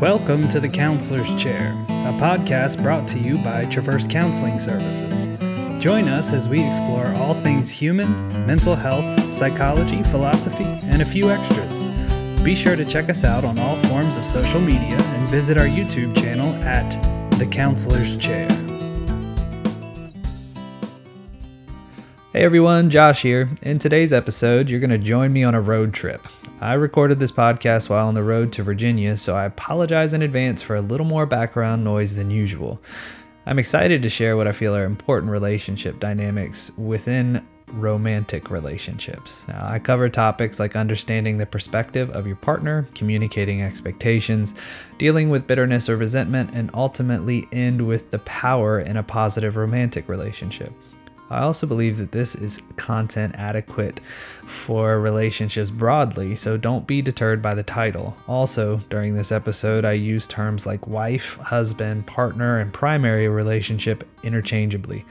Welcome to the Counselor's Chair, a podcast brought to you by Traverse Counseling Services. Join us as we explore all things human, mental health, psychology, philosophy, and a few extras. Be sure to check us out on all forms of social media and visit our YouTube channel at The Counselor's Chair. Hey everyone, Josh here. In today's episode, you're going to join me on a road trip. I recorded this podcast while on the road to Virginia, so I apologize in advance for a little more background noise than usual. I'm excited to share what I feel are important relationship dynamics within romantic relationships. Now, I cover topics like understanding the perspective of your partner, communicating expectations, dealing with bitterness or resentment, and ultimately end with the power in a positive romantic relationship. I also believe that this is content adequate for relationships broadly, so don't be deterred by the title. Also, during this episode, I use terms like wife, husband, partner, and primary relationship interchangeably.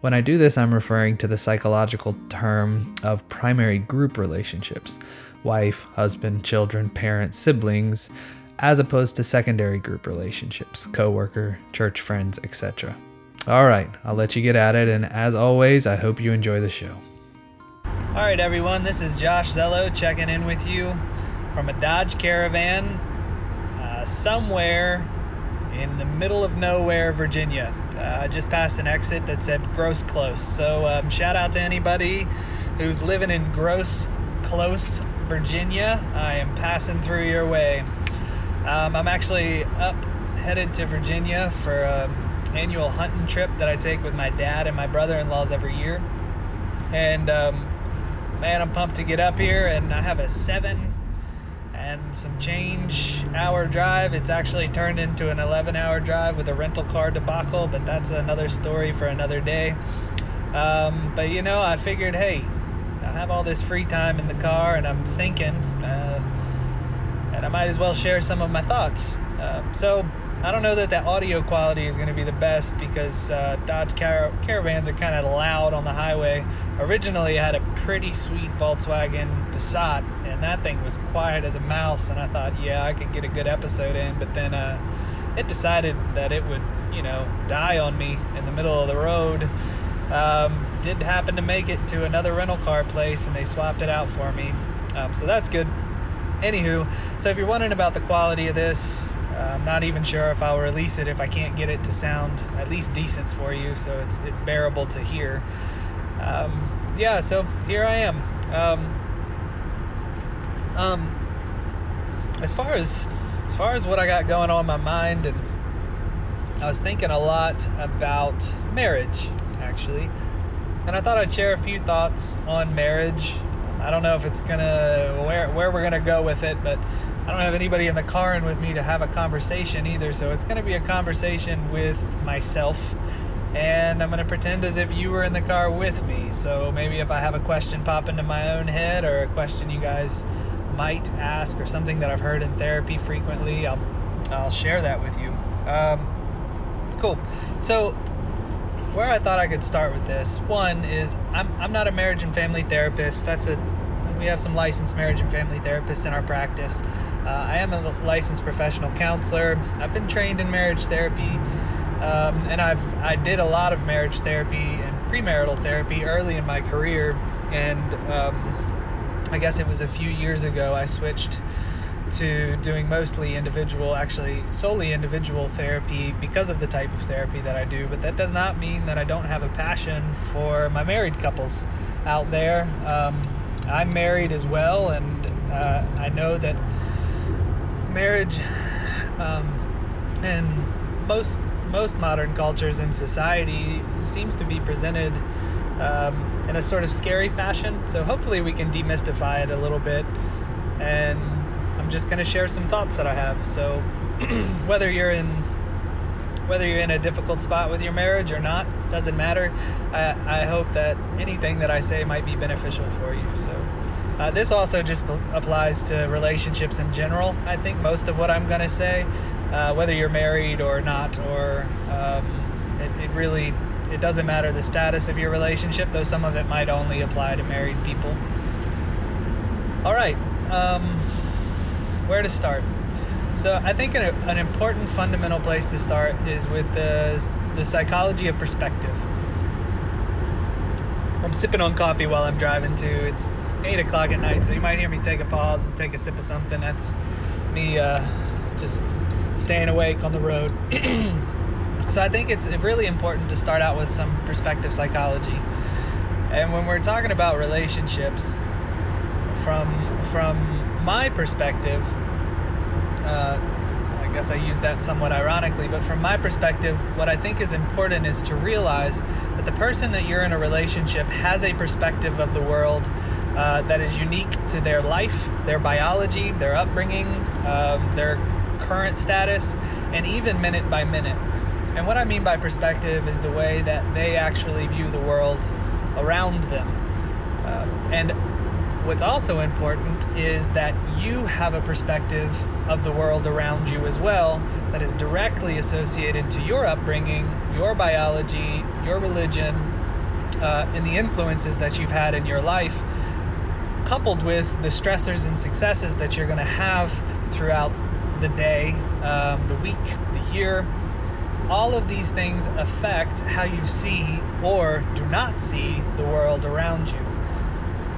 When I do this, I'm referring to the psychological term of primary group relationships wife, husband, children, parents, siblings, as opposed to secondary group relationships coworker, church friends, etc. All right, I'll let you get at it, and as always, I hope you enjoy the show. All right, everyone, this is Josh Zello checking in with you from a Dodge Caravan uh, somewhere in the middle of nowhere, Virginia. Uh, just passed an exit that said Gross Close. So, um, shout out to anybody who's living in Gross Close, Virginia. I am passing through your way. Um, I'm actually up headed to Virginia for. Uh, annual hunting trip that I take with my dad and my brother-in-laws every year. And um, man, I'm pumped to get up here. And I have a seven and some change hour drive. It's actually turned into an 11 hour drive with a rental car debacle, but that's another story for another day. Um, but you know, I figured, hey, I have all this free time in the car, and I'm thinking, uh, and I might as well share some of my thoughts. Um, so I don't know that the audio quality is going to be the best because uh, Dodge Car- Caravans are kind of loud on the highway. Originally, I had a pretty sweet Volkswagen Passat, and that thing was quiet as a mouse. And I thought, yeah, I could get a good episode in, but then uh, it decided that it would, you know, die on me in the middle of the road. Um, did happen to make it to another rental car place, and they swapped it out for me. Um, so that's good. Anywho, so if you're wondering about the quality of this, I'm not even sure if I'll release it if I can't get it to sound at least decent for you, so it's it's bearable to hear. Um, yeah, so here I am. Um, um, as far as as far as what I got going on in my mind, and I was thinking a lot about marriage, actually, and I thought I'd share a few thoughts on marriage. I don't know if it's gonna where where we're gonna go with it, but I don't have anybody in the car and with me to have a conversation either, so it's going to be a conversation with myself. And I'm going to pretend as if you were in the car with me. So maybe if I have a question pop into my own head or a question you guys might ask or something that I've heard in therapy frequently, I'll, I'll share that with you. Um, cool. So, where I thought I could start with this one is I'm, I'm not a marriage and family therapist. That's a we have some licensed marriage and family therapists in our practice. Uh, I am a licensed professional counselor. I've been trained in marriage therapy, um, and I've I did a lot of marriage therapy and premarital therapy early in my career. And um, I guess it was a few years ago I switched to doing mostly individual, actually solely individual therapy because of the type of therapy that I do. But that does not mean that I don't have a passion for my married couples out there. Um, I'm married as well, and uh, I know that marriage um, and most most modern cultures in society seems to be presented um, in a sort of scary fashion. So hopefully we can demystify it a little bit. And I'm just going to share some thoughts that I have. So whether you're in whether you're in a difficult spot with your marriage or not doesn't matter. I, I hope that anything that I say might be beneficial for you. So. Uh, this also just applies to relationships in general. I think most of what I'm going to say, uh, whether you're married or not, or um, it, it, really it doesn't matter the status of your relationship, though some of it might only apply to married people. All right, um, where to start? So I think an, an important fundamental place to start is with the the psychology of perspective. I'm sipping on coffee while I'm driving too. It's eight o'clock at night, so you might hear me take a pause and take a sip of something. That's me uh, just staying awake on the road. so I think it's really important to start out with some perspective psychology. And when we're talking about relationships, from from my perspective, uh, I guess I use that somewhat ironically, but from my perspective, what I think is important is to realize that the person that you're in a relationship has a perspective of the world uh, that is unique to their life, their biology, their upbringing, um, their current status, and even minute by minute. And what I mean by perspective is the way that they actually view the world around them. Uh, and what's also important is that you have a perspective of the world around you as well that is directly associated to your upbringing, your biology, your religion, uh, and the influences that you've had in your life, coupled with the stressors and successes that you're going to have throughout the day, um, the week, the year. All of these things affect how you see or do not see the world around you.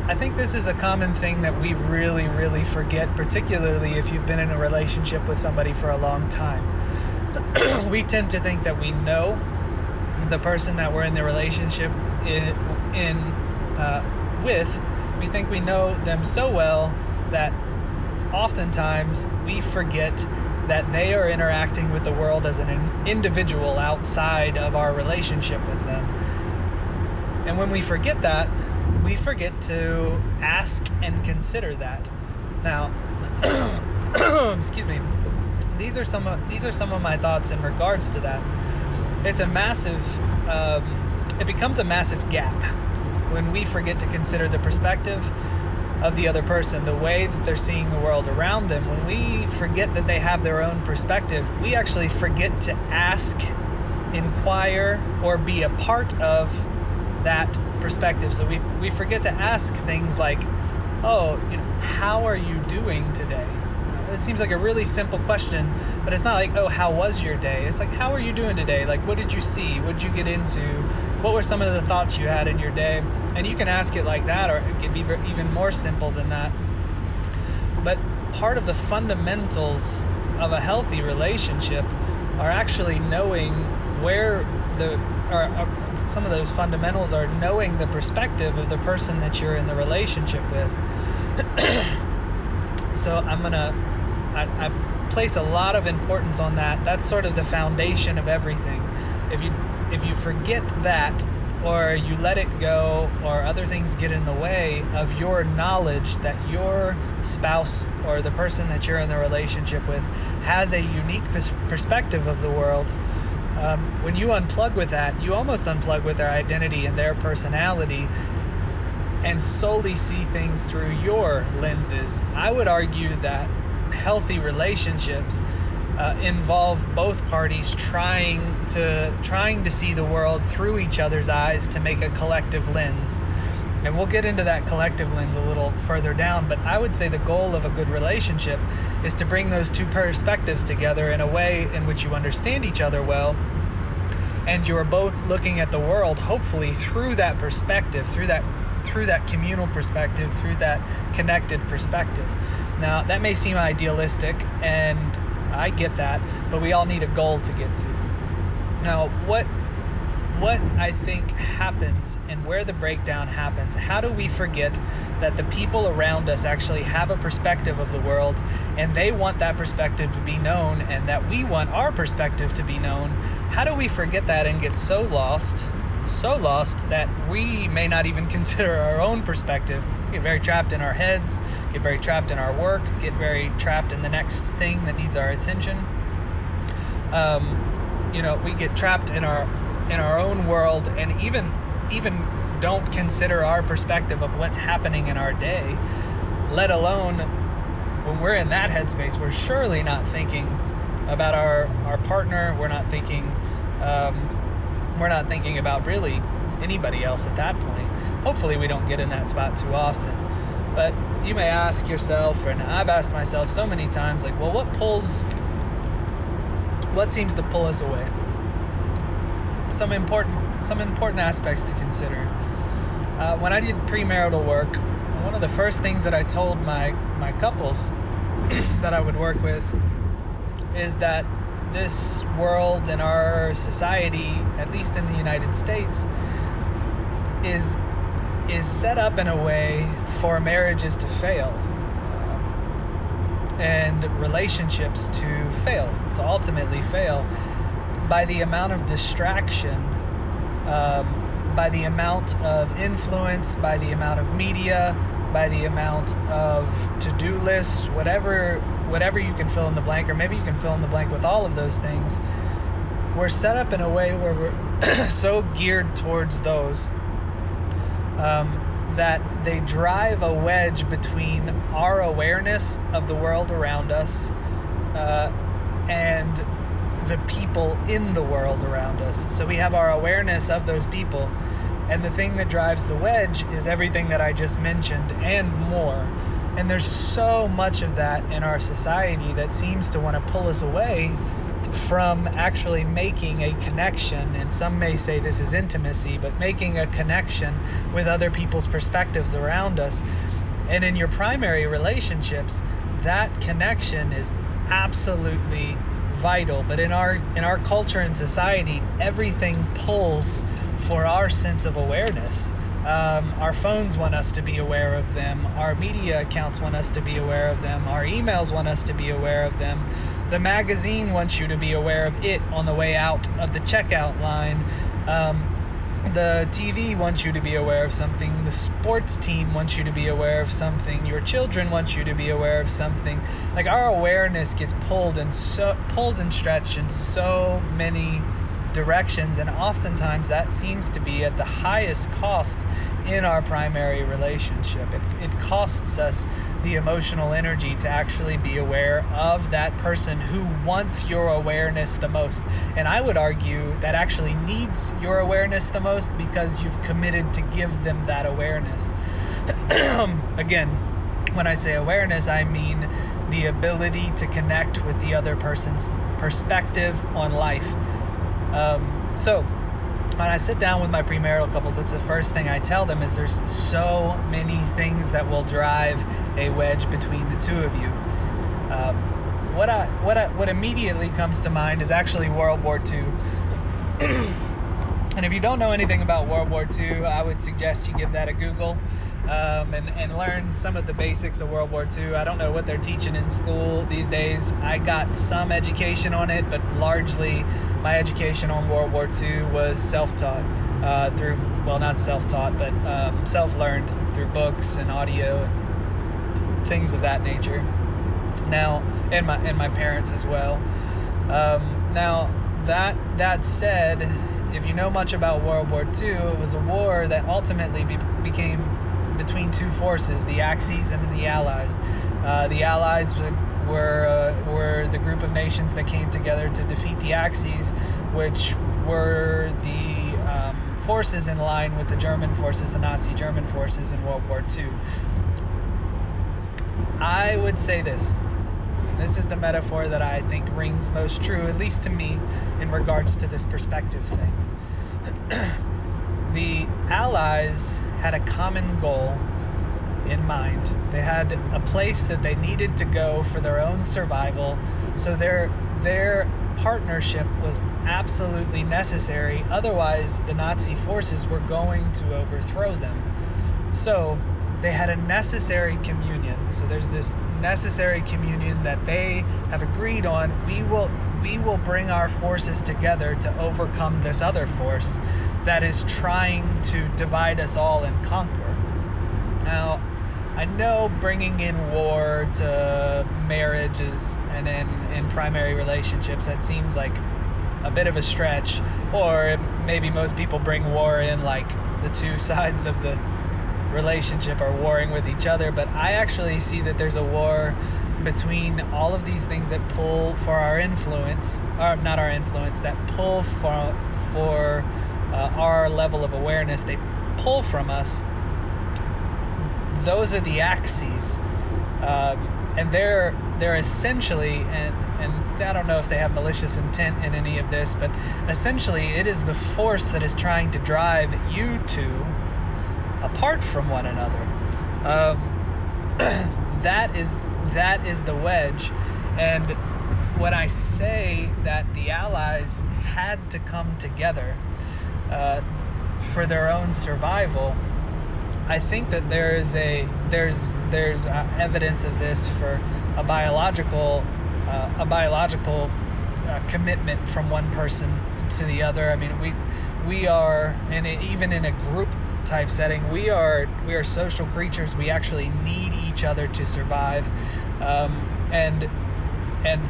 I think this is a common thing that we really, really forget, particularly if you've been in a relationship with somebody for a long time. we tend to think that we know the person that we're in the relationship in, in uh, with. We think we know them so well that oftentimes we forget that they are interacting with the world as an individual outside of our relationship with them. And when we forget that, we forget to ask and consider that. Now, excuse me. These are some of, these are some of my thoughts in regards to that. It's a massive. Um, it becomes a massive gap when we forget to consider the perspective of the other person, the way that they're seeing the world around them. When we forget that they have their own perspective, we actually forget to ask, inquire, or be a part of that perspective. So we, we forget to ask things like, oh, you know, how are you doing today? It seems like a really simple question, but it's not like, oh, how was your day? It's like, how are you doing today? Like, what did you see? What did you get into? What were some of the thoughts you had in your day? And you can ask it like that, or it could be even more simple than that. But part of the fundamentals of a healthy relationship are actually knowing where the or, or, some of those fundamentals are knowing the perspective of the person that you're in the relationship with. so I'm gonna I, I place a lot of importance on that. That's sort of the foundation of everything. If you if you forget that or you let it go or other things get in the way of your knowledge that your spouse or the person that you're in the relationship with has a unique pers- perspective of the world um, when you unplug with that, you almost unplug with their identity and their personality and solely see things through your lenses. I would argue that healthy relationships uh, involve both parties trying to trying to see the world through each other's eyes to make a collective lens. And we'll get into that collective lens a little further down, but I would say the goal of a good relationship is to bring those two perspectives together in a way in which you understand each other well and you're both looking at the world hopefully through that perspective, through that through that communal perspective, through that connected perspective. Now, that may seem idealistic and I get that, but we all need a goal to get to. Now, what what I think happens and where the breakdown happens. How do we forget that the people around us actually have a perspective of the world and they want that perspective to be known and that we want our perspective to be known? How do we forget that and get so lost? So lost that we may not even consider our own perspective. Get very trapped in our heads, get very trapped in our work, get very trapped in the next thing that needs our attention. Um, you know, we get trapped in our in our own world and even even don't consider our perspective of what's happening in our day, let alone when we're in that headspace, we're surely not thinking about our, our partner. We're not thinking, um, we're not thinking about really anybody else at that point. Hopefully, we don't get in that spot too often. But you may ask yourself, and I've asked myself so many times, like, well, what pulls, what seems to pull us away? Some important, some important aspects to consider. Uh, when I did premarital work, one of the first things that I told my my couples that I would work with is that this world and our society, at least in the United States, is is set up in a way for marriages to fail um, and relationships to fail, to ultimately fail by the amount of distraction, um, by the amount of influence, by the amount of media, by the amount of to-do list, whatever whatever you can fill in the blank, or maybe you can fill in the blank with all of those things. We're set up in a way where we're so geared towards those um, that they drive a wedge between our awareness of the world around us uh, and the people in the world around us. So we have our awareness of those people. And the thing that drives the wedge is everything that I just mentioned and more. And there's so much of that in our society that seems to want to pull us away from actually making a connection, and some may say this is intimacy, but making a connection with other people's perspectives around us. And in your primary relationships, that connection is absolutely vital. But in our in our culture and society, everything pulls for our sense of awareness. Um, our phones want us to be aware of them. Our media accounts want us to be aware of them. Our emails want us to be aware of them. The magazine wants you to be aware of it on the way out of the checkout line. Um, the TV wants you to be aware of something. The sports team wants you to be aware of something. Your children want you to be aware of something. Like our awareness gets pulled and so pulled and stretched in so many directions, and oftentimes that seems to be at the highest cost in our primary relationship. It, it costs us the emotional energy to actually be aware of that person who wants your awareness the most. And I would argue that actually needs your awareness the most because you've committed to give them that awareness. Again, when I say awareness, I mean the ability to connect with the other person's perspective on life um, so when I sit down with my premarital couples, it's the first thing I tell them is there's so many things that will drive a wedge between the two of you. Um, what I, what I, what immediately comes to mind is actually World War II. and if you don't know anything about World War II, I would suggest you give that a Google um, and, and learn some of the basics of World War II. I don't know what they're teaching in school these days. I got some education on it, but largely my education on World War II was self taught uh, through, well, not self taught, but um, self learned through books and audio and things of that nature. Now, and my, and my parents as well. Um, now, that, that said, if you know much about World War II, it was a war that ultimately be, became between two forces, the Axis and the Allies. Uh, the Allies were uh, were the group of nations that came together to defeat the Axis, which were the um, forces in line with the German forces, the Nazi German forces in World War II. I would say this. This is the metaphor that I think rings most true, at least to me, in regards to this perspective thing. the Allies had a common goal in mind. They had a place that they needed to go for their own survival, so their their partnership was absolutely necessary. Otherwise, the Nazi forces were going to overthrow them. So, they had a necessary communion. So there's this necessary communion that they have agreed on. We will we will bring our forces together to overcome this other force that is trying to divide us all and conquer. Now, I know bringing in war to marriages and in, in primary relationships, that seems like a bit of a stretch. Or maybe most people bring war in like the two sides of the relationship are warring with each other. But I actually see that there's a war between all of these things that pull for our influence, or not our influence, that pull for for uh, our level of awareness. They pull from us those are the axes, um, and they're they're essentially and and I don't know if they have malicious intent in any of this, but essentially it is the force that is trying to drive you two apart from one another. Um, that is that is the wedge, and when I say that the Allies had to come together uh, for their own survival, I think that there is a there's there's uh, evidence of this for a biological uh, a biological uh, commitment from one person to the other. I mean, we we are, and even in a group type setting, we are we are social creatures. We actually need each other to survive, um, and and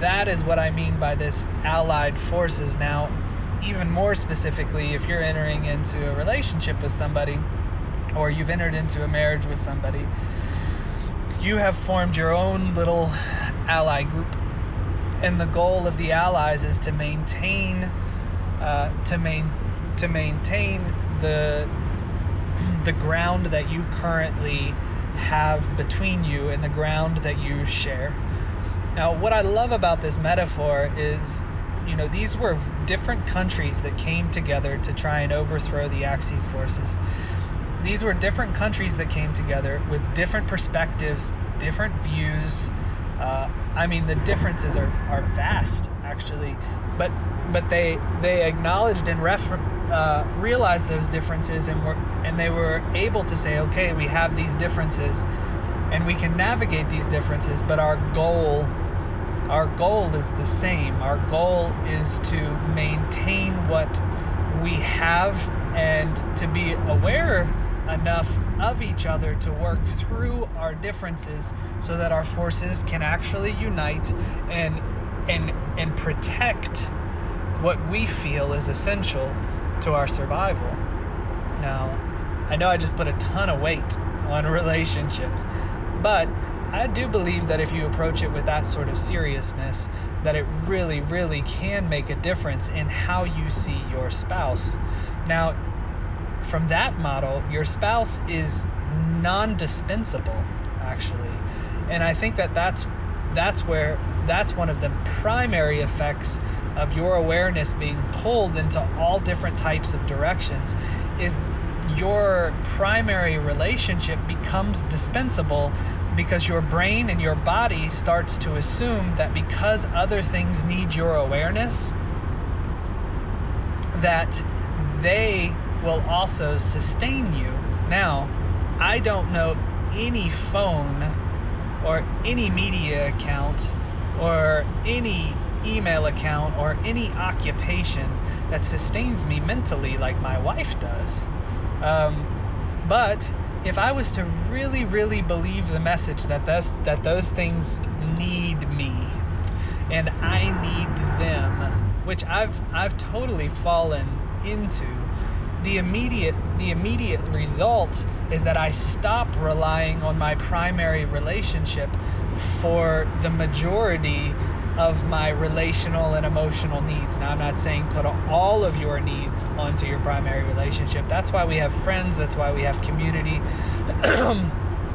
that is what I mean by this allied forces. Now, even more specifically, if you're entering into a relationship with somebody, or you've entered into a marriage with somebody, you have formed your own little ally group. And the goal of the allies is to maintain, uh, to main, to maintain the the ground that you currently have between you and the ground that you share. Now, what I love about this metaphor is, you know, these were different countries that came together to try and overthrow the Axis forces. These were different countries that came together with different perspectives, different views. Uh, I mean, the differences are, are vast, actually, but but they they acknowledged and refer, uh, realized those differences and were and they were able to say, okay, we have these differences, and we can navigate these differences, but our goal our goal is the same. Our goal is to maintain what we have and to be aware enough of each other to work through our differences so that our forces can actually unite and and and protect what we feel is essential to our survival. Now, I know I just put a ton of weight on relationships, but I do believe that if you approach it with that sort of seriousness, that it really, really can make a difference in how you see your spouse. Now, from that model, your spouse is non-dispensable, actually, and I think that that's that's where that's one of the primary effects of your awareness being pulled into all different types of directions is your primary relationship becomes dispensable because your brain and your body starts to assume that because other things need your awareness that they will also sustain you. Now, I don't know any phone or any media account or any email account or any occupation that sustains me mentally like my wife does. Um, but if I was to really, really believe the message that those, that those things need me and I need them, which I've I've totally fallen into, the immediate the immediate result is that I stop relying on my primary relationship for the majority of my relational and emotional needs. Now, I'm not saying put all of your needs onto your primary relationship. That's why we have friends, that's why we have community.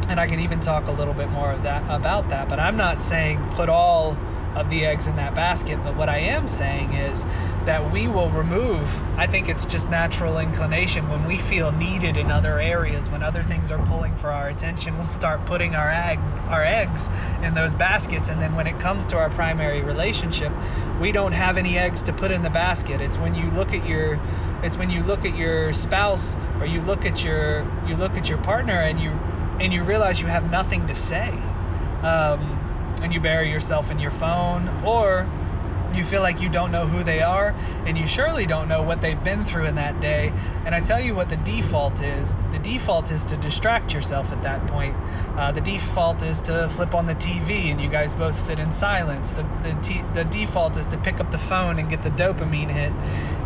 and I can even talk a little bit more of that about that, but I'm not saying put all of the eggs in that basket. But what I am saying is that we will remove, I think it's just natural inclination when we feel needed in other areas, when other things are pulling for our attention, we'll start putting our egg, our eggs in those baskets. And then when it comes to our primary relationship, we don't have any eggs to put in the basket. It's when you look at your it's when you look at your spouse or you look at your you look at your partner and you and you realize you have nothing to say. Um, and you bury yourself in your phone, or you feel like you don't know who they are, and you surely don't know what they've been through in that day. And I tell you what the default is the default is to distract yourself at that point. Uh, the default is to flip on the TV and you guys both sit in silence. The, the, t- the default is to pick up the phone and get the dopamine hit.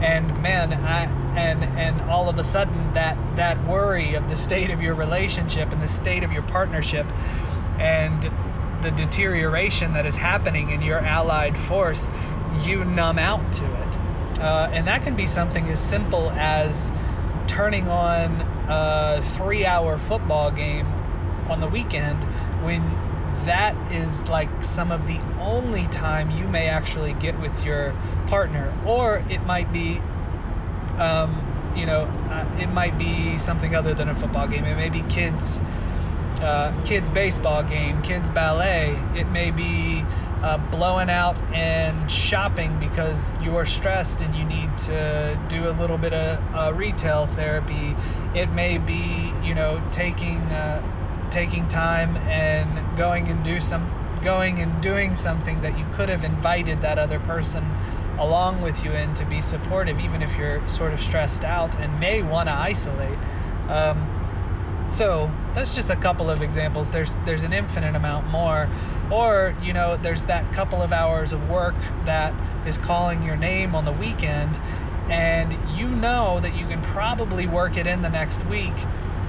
And man, I, and, and all of a sudden, that, that worry of the state of your relationship and the state of your partnership and the deterioration that is happening in your allied force, you numb out to it. Uh, and that can be something as simple as turning on a three hour football game on the weekend when that is like some of the only time you may actually get with your partner or it might be um, you know uh, it might be something other than a football game it may be kids uh, kids baseball game kids ballet it may be uh, blowing out and shopping because you're stressed and you need to do a little bit of uh, retail therapy. It may be, you know, taking uh, taking time and going and do some going and doing something that you could have invited that other person along with you in to be supportive, even if you're sort of stressed out and may want to isolate. Um, so that's just a couple of examples. There's there's an infinite amount more, or you know there's that couple of hours of work that is calling your name on the weekend, and you know that you can probably work it in the next week.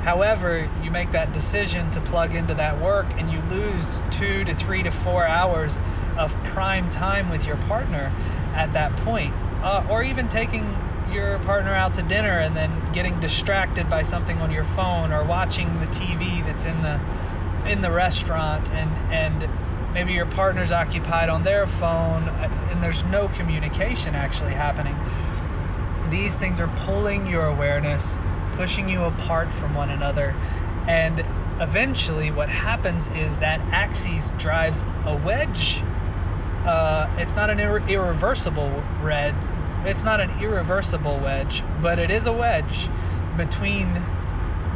However, you make that decision to plug into that work, and you lose two to three to four hours of prime time with your partner at that point, uh, or even taking your partner out to dinner and then getting distracted by something on your phone or watching the TV that's in the in the restaurant and and maybe your partner's occupied on their phone uh, and there's no communication actually happening. These things are pulling your awareness pushing you apart from one another and eventually what happens is that axis drives a wedge. Uh, it's not an irre- irreversible red it's not an irreversible wedge, but it is a wedge between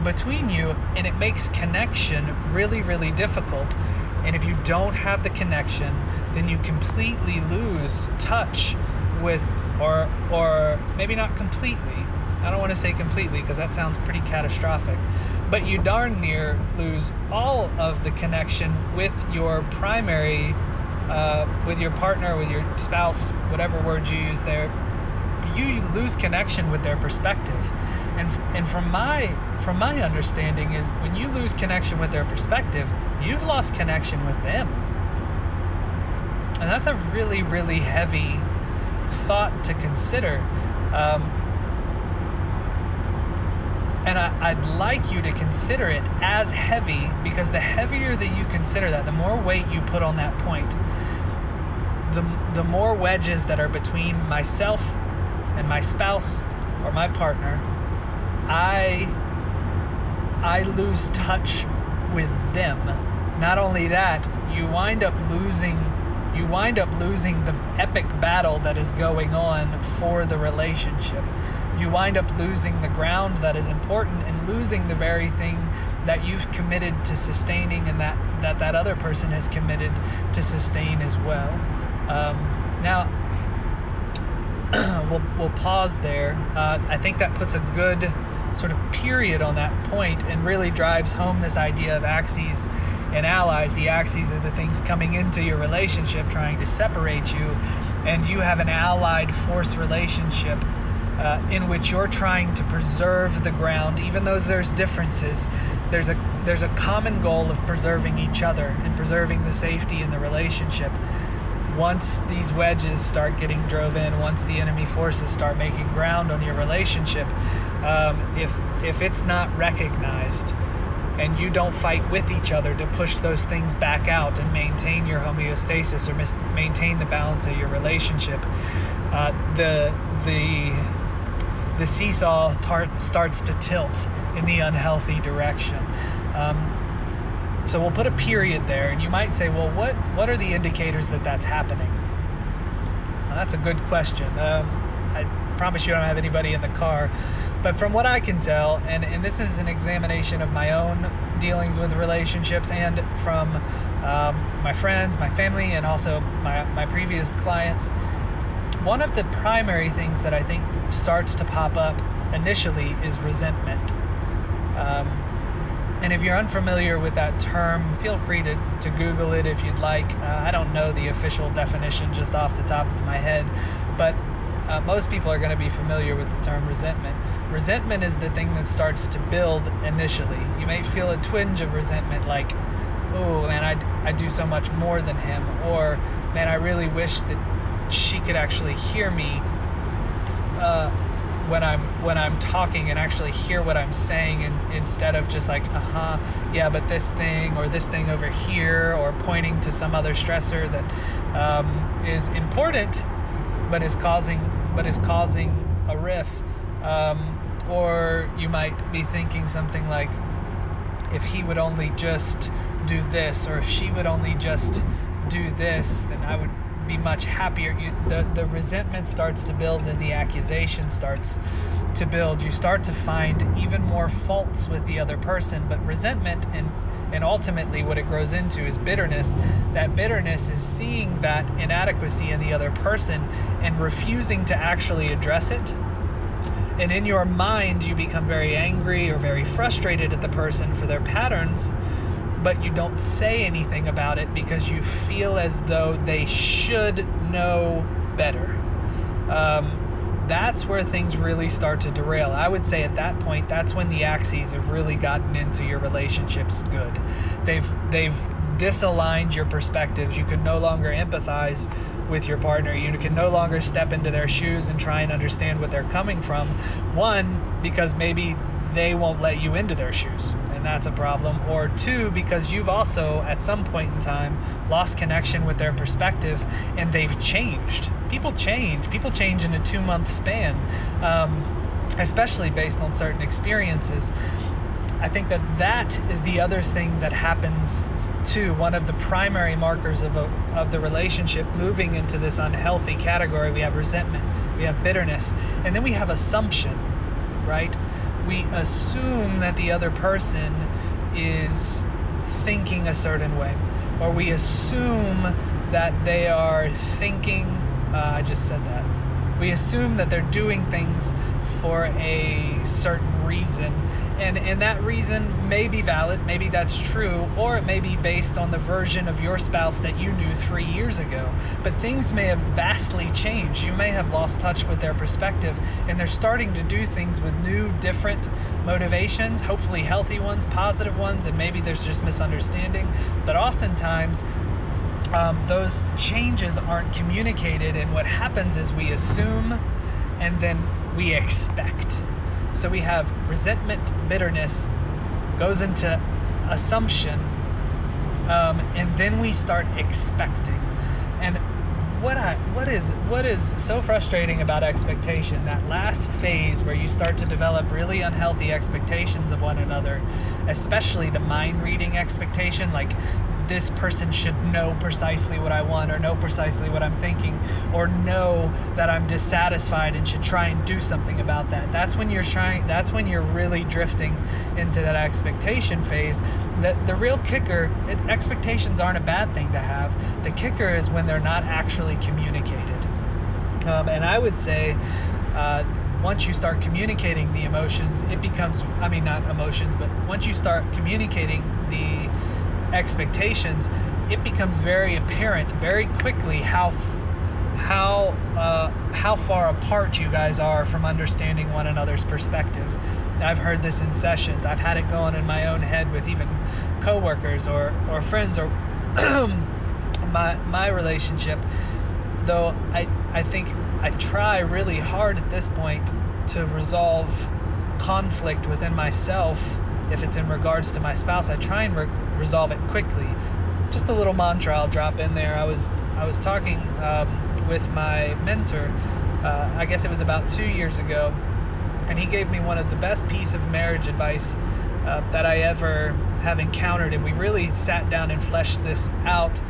between you and it makes connection really really difficult. And if you don't have the connection, then you completely lose touch with or or maybe not completely. I don't want to say completely because that sounds pretty catastrophic. But you darn near lose all of the connection with your primary uh, with your partner, with your spouse, whatever word you use there, you lose connection with their perspective. And and from my from my understanding is when you lose connection with their perspective, you've lost connection with them. And that's a really really heavy thought to consider. Um, and I, would like you to consider it as heavy because the heavier that you consider that, the more weight you put on that point, the, the more wedges that are between myself and my spouse or my partner, I I lose touch with them. Not only that, you wind up losing you wind up losing the epic battle that is going on for the relationship. You wind up losing the ground that is important and losing the very thing that you've committed to sustaining and that that, that other person has committed to sustain as well. Um, now, we'll, we'll pause there. Uh, I think that puts a good sort of period on that point and really drives home this idea of axes and allies. The axes are the things coming into your relationship trying to separate you, and you have an allied force relationship. Uh, in which you're trying to preserve the ground, even though there's differences, there's a there's a common goal of preserving each other and preserving the safety in the relationship once these wedges start getting drove in, once the enemy forces start making ground on your relationship, um, if if it's not recognized and you don't fight with each other to push those things back out and maintain your homeostasis or mis- maintain the balance of your relationship, uh, the the the seesaw tar- starts to tilt in the unhealthy direction. Um, so we'll put a period there, and you might say, well, what, what are the indicators that that's happening? Well, that's a good question. Um, I promise you I don't have anybody in the car, but from what I can tell, and, and this is an examination of my own dealings with relationships and from um, my friends, my family, and also my, my previous clients, one of the primary things that I think starts to pop up initially is resentment. Um, and if you're unfamiliar with that term, feel free to, to Google it if you'd like. Uh, I don't know the official definition just off the top of my head, but uh, most people are going to be familiar with the term resentment. Resentment is the thing that starts to build initially. You may feel a twinge of resentment, like, oh man, I, I do so much more than him, or man, I really wish that she could actually hear me. Uh, when I'm when I'm talking and actually hear what I'm saying and instead of just like uh-huh yeah but this thing or this thing over here or pointing to some other stressor that um, is important but is causing but is causing a riff. Um, or you might be thinking something like if he would only just do this or if she would only just do this then I would be much happier. You, the the resentment starts to build and the accusation starts to build. You start to find even more faults with the other person. But resentment and and ultimately what it grows into is bitterness. That bitterness is seeing that inadequacy in the other person and refusing to actually address it. And in your mind, you become very angry or very frustrated at the person for their patterns but you don't say anything about it because you feel as though they should know better. Um, that's where things really start to derail. I would say at that point, that's when the axes have really gotten into your relationships good. They've they've disaligned your perspectives. You can no longer empathize with your partner. You can no longer step into their shoes and try and understand what they're coming from. One, because maybe they won't let you into their shoes and that's a problem, or two, because you've also, at some point in time, lost connection with their perspective and they've changed. People change, people change in a two month span, um, especially based on certain experiences. I think that that is the other thing that happens too. One of the primary markers of, a, of the relationship moving into this unhealthy category, we have resentment, we have bitterness, and then we have assumption, right? We assume that the other person is thinking a certain way, or we assume that they are thinking. Uh, I just said that. We assume that they're doing things for a certain reason and and that reason may be valid maybe that's true or it may be based on the version of your spouse that you knew three years ago. But things may have vastly changed. You may have lost touch with their perspective and they're starting to do things with new different motivations hopefully healthy ones positive ones and maybe there's just misunderstanding. But oftentimes um, those changes aren't communicated and what happens is we assume and then we expect so we have resentment, bitterness, goes into assumption, um, and then we start expecting. And what I what is what is so frustrating about expectation that last phase where you start to develop really unhealthy expectations of one another especially the mind reading expectation like this person should know precisely what I want or know precisely what I'm thinking or know that I'm dissatisfied and should try and do something about that. That's when you're trying that's when you're really drifting into that expectation phase. The the real kicker, it, expectations aren't a bad thing to have. The kicker is when they're not actually communicated. Um, and I would say uh, once you start communicating the emotions, it becomes, I mean, not emotions, but once you start communicating the expectations, it becomes very apparent very quickly how how uh, how far apart you guys are from understanding one another's perspective. I've heard this in sessions. I've had it going in my own head with even coworkers or or friends or my my relationship. Though I I think I try really hard at this point to resolve conflict within myself if it's in regards to my spouse. I try and re- resolve quickly. Just a little mantra I'll drop in there. I was I was talking um, with my mentor. Uh, I guess it was about two years ago, and he gave me one of the best piece of marriage advice uh, that I ever have encountered. And we really sat down and fleshed this out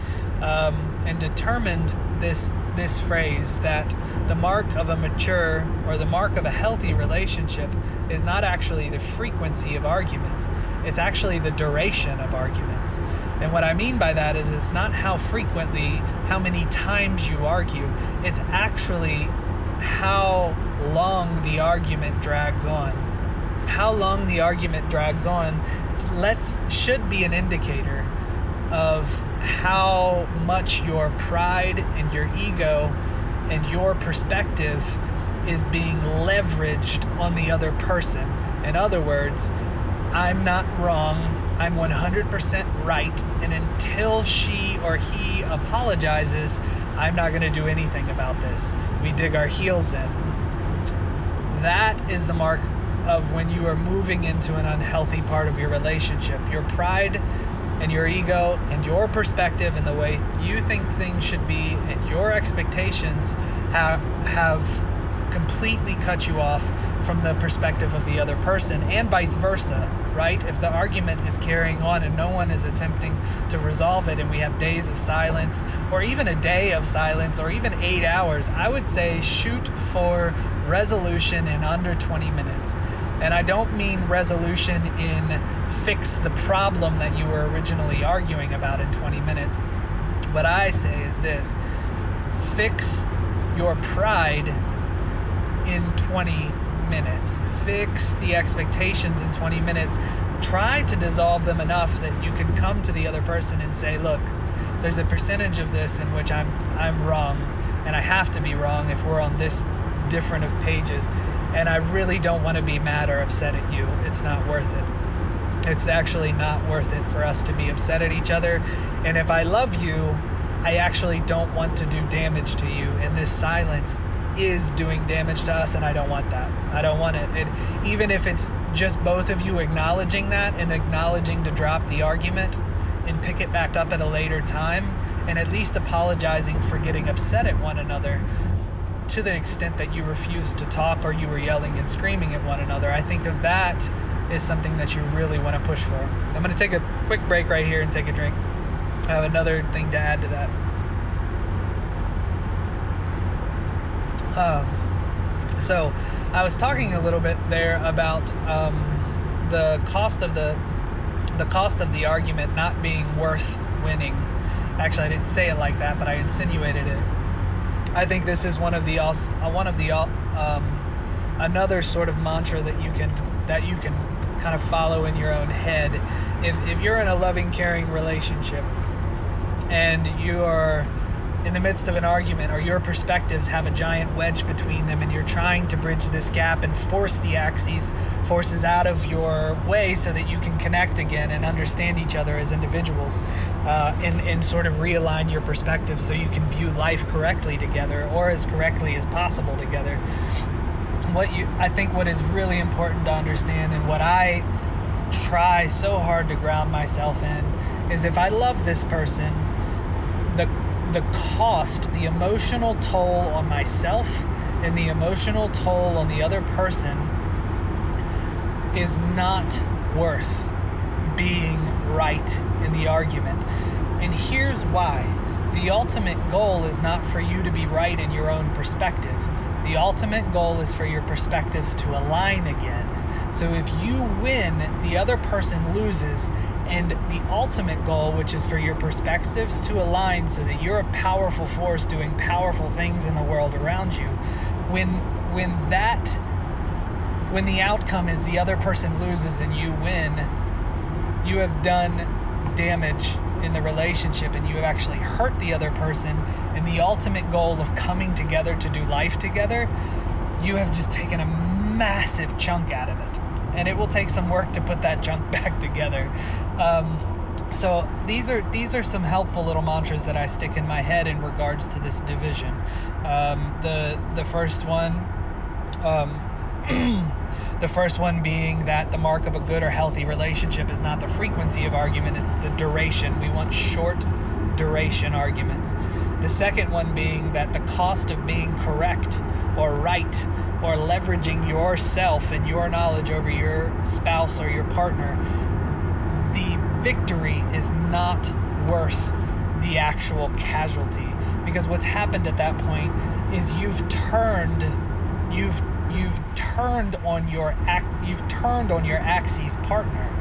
um, and determined this this phrase that the mark of a mature or the mark of a healthy relationship is not actually the frequency of arguments it's actually the duration of arguments. And what i mean by that is it's not how frequently how many times you argue it's actually how long the argument drags on. How long the argument drags on let's should be an indicator of how much your pride and your ego and your perspective is being leveraged on the other person. In other words, I'm not wrong, I'm 100% right, and until she or he apologizes, I'm not going to do anything about this. We dig our heels in. that is the mark of when you are moving into an unhealthy part of your relationship. Your pride and your ego and your perspective and the way you think things should be and your expectations have have completely cut you off from the perspective of the other person and vice versa right? If the argument is carrying on and no one is attempting to resolve it and we have days of silence or even a day of silence or even 8 hours i would say shoot for resolution in under 20 minutes and I don't mean resolution in fix the problem that you were originally arguing about in 20 minutes. What I say is this fix your pride in 20 minutes, fix the expectations in 20 minutes. Try to dissolve them enough that you can come to the other person and say, look, there's a percentage of this in which I'm I'm wrong and I have to be wrong if we're on this different of pages and I really don't want to be mad or upset at you. It's not worth it. It's actually not worth it for us to be upset at each other. And if I love you, I actually don't want to do damage to you. And this silence is doing damage to us, and I don't want that. I don't want it. it. Even if it's just both of you acknowledging that and acknowledging to drop the argument and pick it back up at a later time, and at least apologizing for getting upset at one another to the extent that you refused to talk or you were yelling and screaming at one another. I think that that is something that you really want to push for. I'm going to take a quick break right here and take a drink. I have another thing to add to that. Um, so, I was talking a little bit there about um, the cost of the the cost of the argument not being worth winning. Actually, I didn't say it like that, but I insinuated it I think this is one of the uh, one of the um, another sort of mantra that you can that you can kind of follow in your own head. If if you're in a loving, caring relationship and you are in the midst of an argument or your perspectives have a giant wedge between them and you're trying to bridge this gap and force the axes forces out of your way so that you can connect again and understand each other as individuals uh, and, and sort of realign your perspective so you can view life correctly together or as correctly as possible together. What you i think what is really important to understand and what i try so hard to ground myself in is if i love this person the the cost, the emotional toll on myself and the emotional toll on the other person is not worth being right in the argument. And here's why the ultimate goal is not for you to be right in your own perspective. The ultimate goal is for your perspectives to align again. So if you win, the other person loses, and the ultimate goal, which is for your perspectives to align so that you're a powerful force doing powerful things in the world around you. When when that when the outcome is the other person loses and you win, you have done damage in the relationship and you have actually hurt the other person and the ultimate goal of coming together to do life together, you have just taken a massive chunk out of it and it will take some work to put that junk back together. Um, so these are these are some helpful little mantras that I stick in my head in regards to this division. Um, the the first one, um, the first one being that the mark of a good or healthy relationship is not the frequency of argument; it's the duration. We want short duration arguments. The second one being that the cost of being correct or right or leveraging yourself and your knowledge over your spouse or your partner, victory is not worth the actual casualty because what's happened at that point is you've turned you've you've turned on your you've turned on your axis partner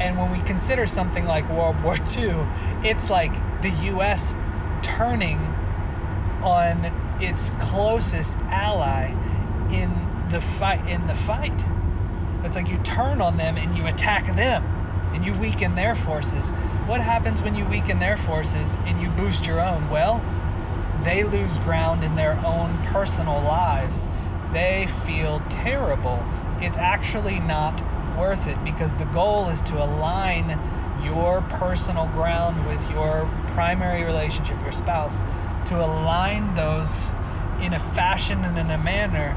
and when we consider something like World War II, it's like the US turning on its closest ally in the fight in the fight. It's like you turn on them and you attack them and you weaken their forces. What happens when you weaken their forces and you boost your own? Well, they lose ground in their own personal lives. They feel terrible. It's actually not worth it because the goal is to align your personal ground with your primary relationship, your spouse, to align those in a fashion and in a manner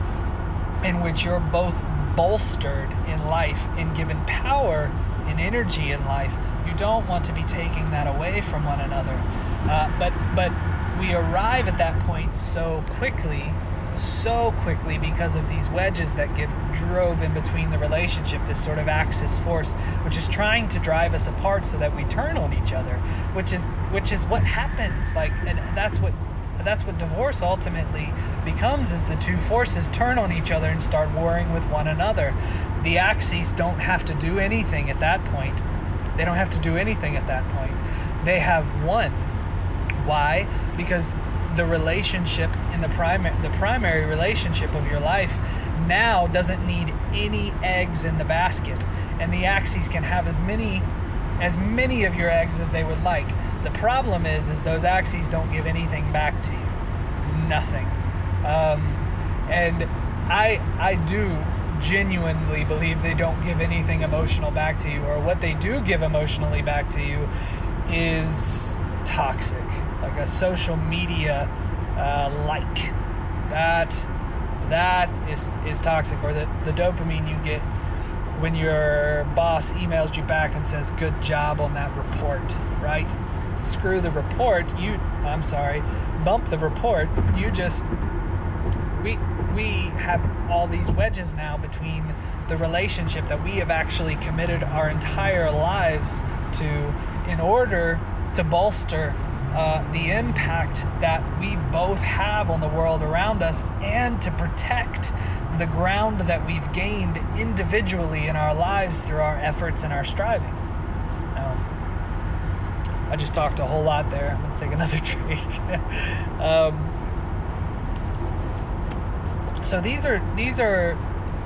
in which you're both bolstered in life and given power and energy in life. You don't want to be taking that away from one another. Uh, but but we arrive at that point so quickly so quickly because of these wedges that get drove in between the relationship this sort of axis force which is trying to drive us apart so that we turn on each other which is which is what happens like and that's what that's what divorce ultimately becomes is the two forces turn on each other and start warring with one another. The axes don't have to do anything at that point. They don't have to do anything at that point. They have won. Why? Because the relationship in the primary the primary relationship of your life now doesn't need any eggs in the basket. And the axes can have as many as many of your eggs as they would like the problem is is those axes don't give anything back to you nothing um, and i i do genuinely believe they don't give anything emotional back to you or what they do give emotionally back to you is toxic, like a social media uh, like. That that is is toxic, or the the dopamine you get when your boss emails you back and says good job on that report, right? Screw the report. You I'm sorry, bump the report. You just we we have all these wedges now between the relationship that we have actually committed our entire lives to in order to bolster uh, the impact that we both have on the world around us and to protect the ground that we've gained individually in our lives through our efforts and our strivings. I just talked a whole lot there. I'm to take another drink. um, so these are these are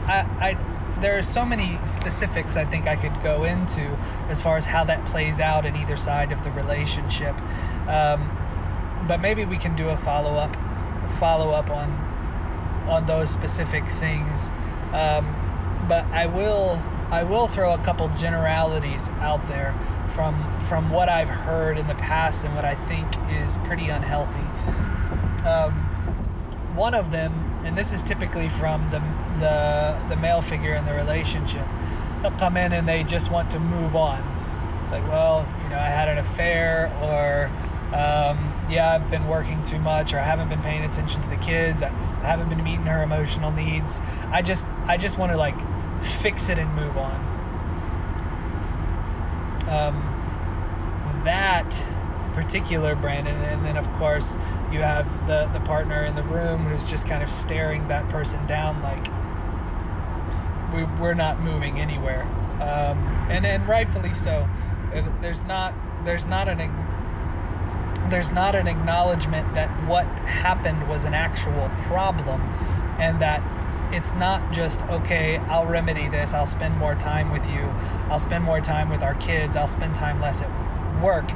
I, I there are so many specifics I think I could go into as far as how that plays out in either side of the relationship. Um, but maybe we can do a follow up, follow up on on those specific things. Um, but I will I will throw a couple generalities out there from from what I've heard in the past and what I think is pretty unhealthy. Um, one of them, and this is typically from the the the male figure in the relationship. They'll come in and they just want to move on. It's like, well, you know, I had an affair, or um, yeah, I've been working too much, or I haven't been paying attention to the kids. I, I haven't been meeting her emotional needs. I just I just want to like fix it and move on. Um, that particular brand and, and, then of course you have the the partner in the room who's just kind of staring that person down like we, we're not moving anywhere um, and and rightfully so there's not there's not an there's not an acknowledgement that what happened was an actual problem and that it's not just okay i'll remedy this i'll spend more time with you i'll spend more time with our kids i'll spend time less at work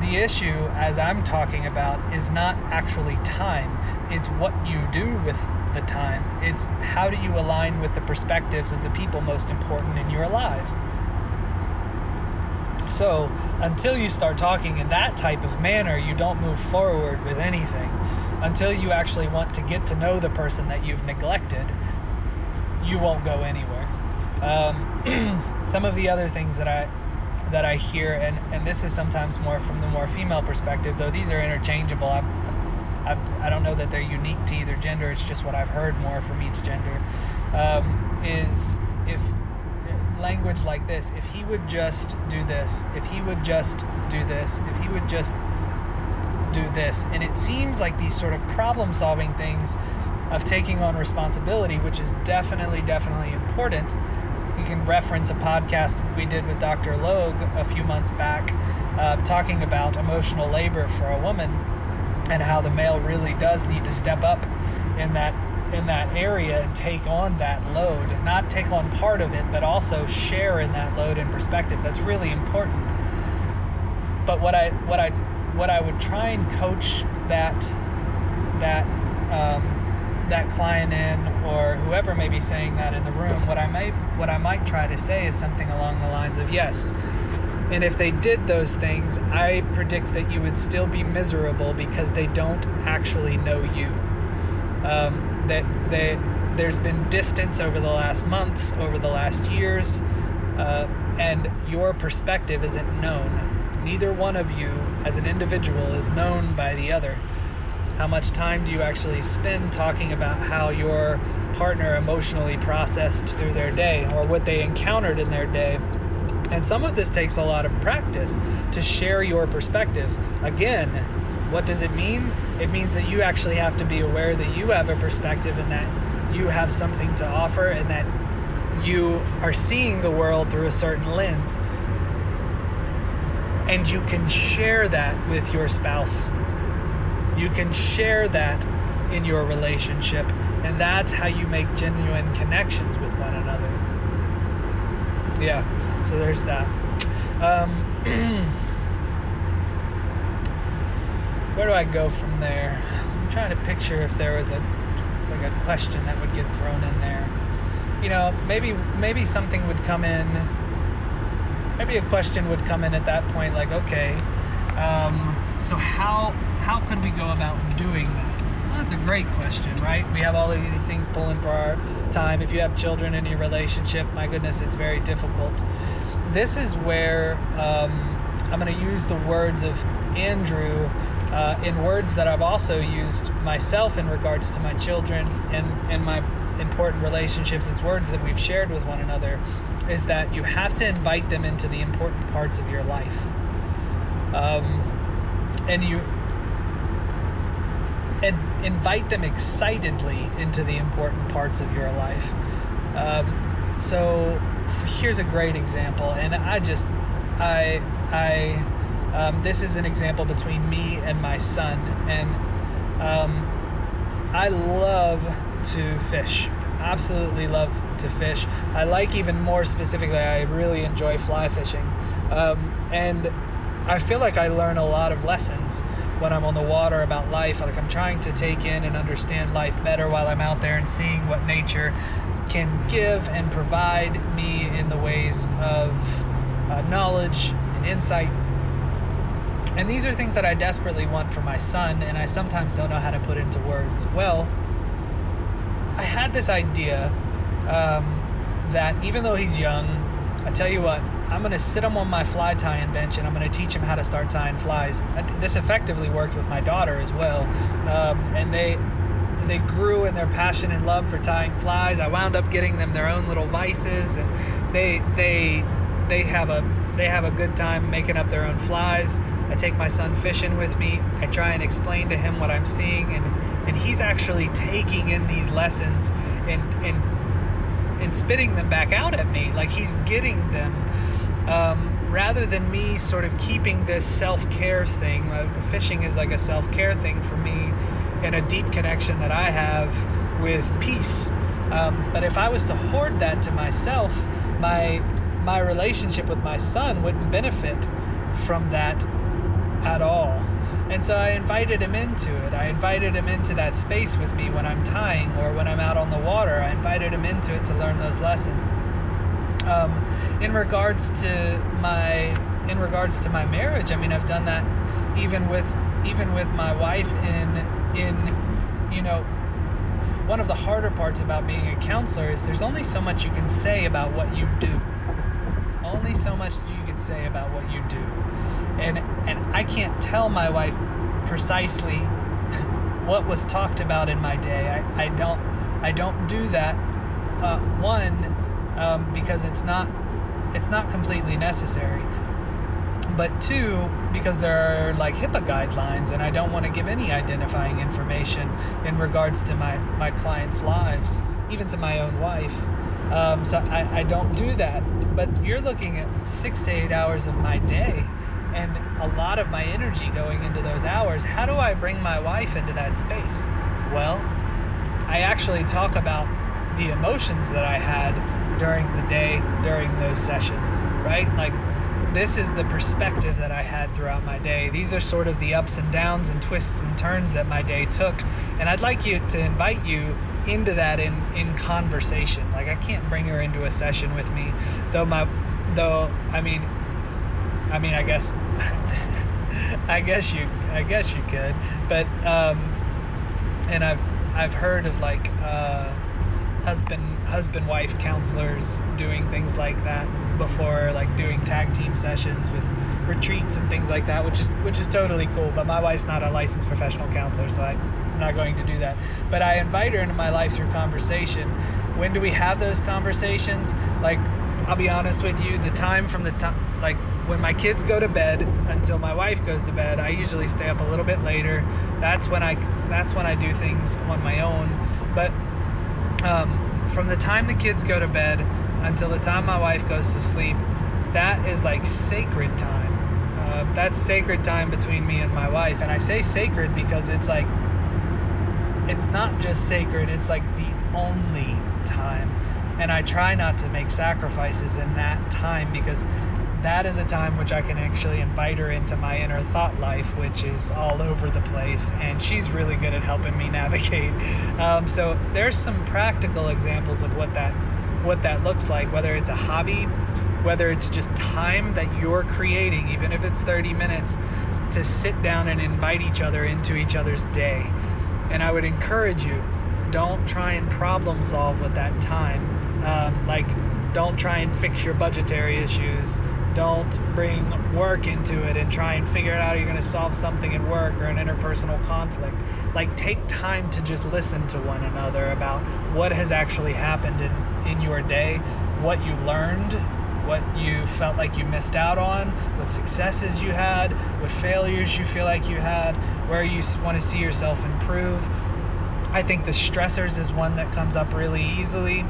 the issue, as I'm talking about, is not actually time. It's what you do with the time. It's how do you align with the perspectives of the people most important in your lives. So, until you start talking in that type of manner, you don't move forward with anything. Until you actually want to get to know the person that you've neglected, you won't go anywhere. Um, some of the other things that I that I hear, and, and this is sometimes more from the more female perspective, though these are interchangeable. I've, I don't know that they're unique to either gender, it's just what I've heard more from each gender. Um, is if language like this, if he would just do this, if he would just do this, if he would just do this, and it seems like these sort of problem solving things of taking on responsibility, which is definitely, definitely important you can reference a podcast we did with Dr. Logue a few months back, uh, talking about emotional labor for a woman and how the male really does need to step up in that in that area and take on that load, not take on part of it, but also share in that load and perspective. That's really important. But what I what I what I would try and coach that that um, that client in or whoever may be saying that in the room what i might what i might try to say is something along the lines of yes and if they did those things i predict that you would still be miserable because they don't actually know you um, that they, there's been distance over the last months, over the last years, uh, and your perspective isn't known. Neither one of you, as an individual, is known by the other. How much time do you actually spend talking about how your partner emotionally processed through their day or what they encountered in their day? And some of this takes a lot of practice to share your perspective. Again, what does it mean? It means that you actually have to be aware that you have a perspective and that you have something to offer and that you are seeing the world through a certain lens. And you can share that with your spouse you can share that in your relationship, and that's how you make genuine connections with one another. Yeah, so there's that. Um, where do I go from there? I'm trying to picture if there was a it's like a question that would get thrown in there. You know, maybe maybe something would come in. Maybe a question would come in at that point, like, okay, um, so how how could we go about doing that? Well, that's a great question, right? We have all of these things pulling for our time. If you have children in your relationship, my goodness, it's very difficult. This is where um, I'm going to use the words of Andrew uh, in words that I've also used myself in regards to my children and, and my important relationships. It's words that we've shared with one another. Is that you have to invite them into the important parts of your life. Um, and you and invite them excitedly into the important parts of your life. Um, so here's a great example, and I just, I, I, um, this is an example between me and my son, and um, I love to fish. Absolutely love to fish. I like even more specifically. I really enjoy fly fishing, um, and I feel like I learn a lot of lessons when I'm on the water about life. Like I'm trying to take in and understand life better while I'm out there and seeing what nature can give and provide me in the ways of uh, knowledge and insight. And these are things that I desperately want for my son, and I sometimes don't know how to put into words. Well, I had this idea um, that even though he's young, I tell you what, I'm going to sit him on my fly tying bench and I'm going to teach him how to start tying flies. This effectively worked with my daughter as well. Um, and they they grew in their passion and love for tying flies. I wound up getting them their own little vices and they they they have a they have a good time making up their own flies. I take my son fishing with me. I try and explain to him what I'm seeing and and he's actually taking in these lessons and and and spitting them back out at me like he's getting them um, rather than me sort of keeping this self care thing, uh, fishing is like a self care thing for me and a deep connection that I have with peace. Um, but if I was to hoard that to myself, my my relationship with my son wouldn't benefit from that at all. And so I invited him into it. I invited him into that space with me when I'm tying or when I'm out on the water. I invited him into it to learn those lessons. Um, in regards to my in regards to my marriage, I mean, I've done that even with even with my wife in in you know one of the harder parts about being a counselor is there's only so much you can say about what you do. Only so much you can say about what you do. And and I can't tell my wife precisely what was talked about in my day. I, I don't I don't do that. Uh, one um, because it's not it's not completely necessary. But two, because there are like HIPAA guidelines, and I don't want to give any identifying information in regards to my my clients' lives, even to my own wife. Um, so I, I don't do that. But you're looking at six to eight hours of my day and a lot of my energy going into those hours. How do I bring my wife into that space? Well, I actually talk about the emotions that I had during the day during those sessions, right? Like this is the perspective that I had throughout my day. These are sort of the ups and downs and twists and turns that my day took. And I'd like you to invite you into that in, in conversation. Like I can't bring her into a session with me, though my though I mean I mean I guess I guess you I guess you could. But um and I've I've heard of like uh, husband husband wife counselors doing things like that before, like doing tag team sessions with retreats and things like that, which is which is totally cool. But my wife's not a licensed professional counselor, so I'm not going to do that. But I invite her into my life through conversation. When do we have those conversations? Like, I'll be honest with you, the time from the time like when my kids go to bed until my wife goes to bed, I usually stay up a little bit later. That's when I that's when I do things on my own. But um, from the time the kids go to bed until the time my wife goes to sleep, that is like sacred time. Uh, that's sacred time between me and my wife, and I say sacred because it's like it's not just sacred; it's like the only time. And I try not to make sacrifices in that time because that is a time which I can actually invite her into my inner thought life, which is all over the place, and she's really good at helping me navigate. Um, so there's some practical examples of what that what that looks like, whether it's a hobby, whether it's just time that you're creating, even if it's 30 minutes, to sit down and invite each other into each other's day. And I would encourage you, don't try and problem solve with that time. Um, like, don't try and fix your budgetary issues don't bring work into it and try and figure out you're going to solve something at work or an interpersonal conflict. Like, take time to just listen to one another about what has actually happened in, in your day, what you learned, what you felt like you missed out on, what successes you had, what failures you feel like you had, where you want to see yourself improve. I think the stressors is one that comes up really easily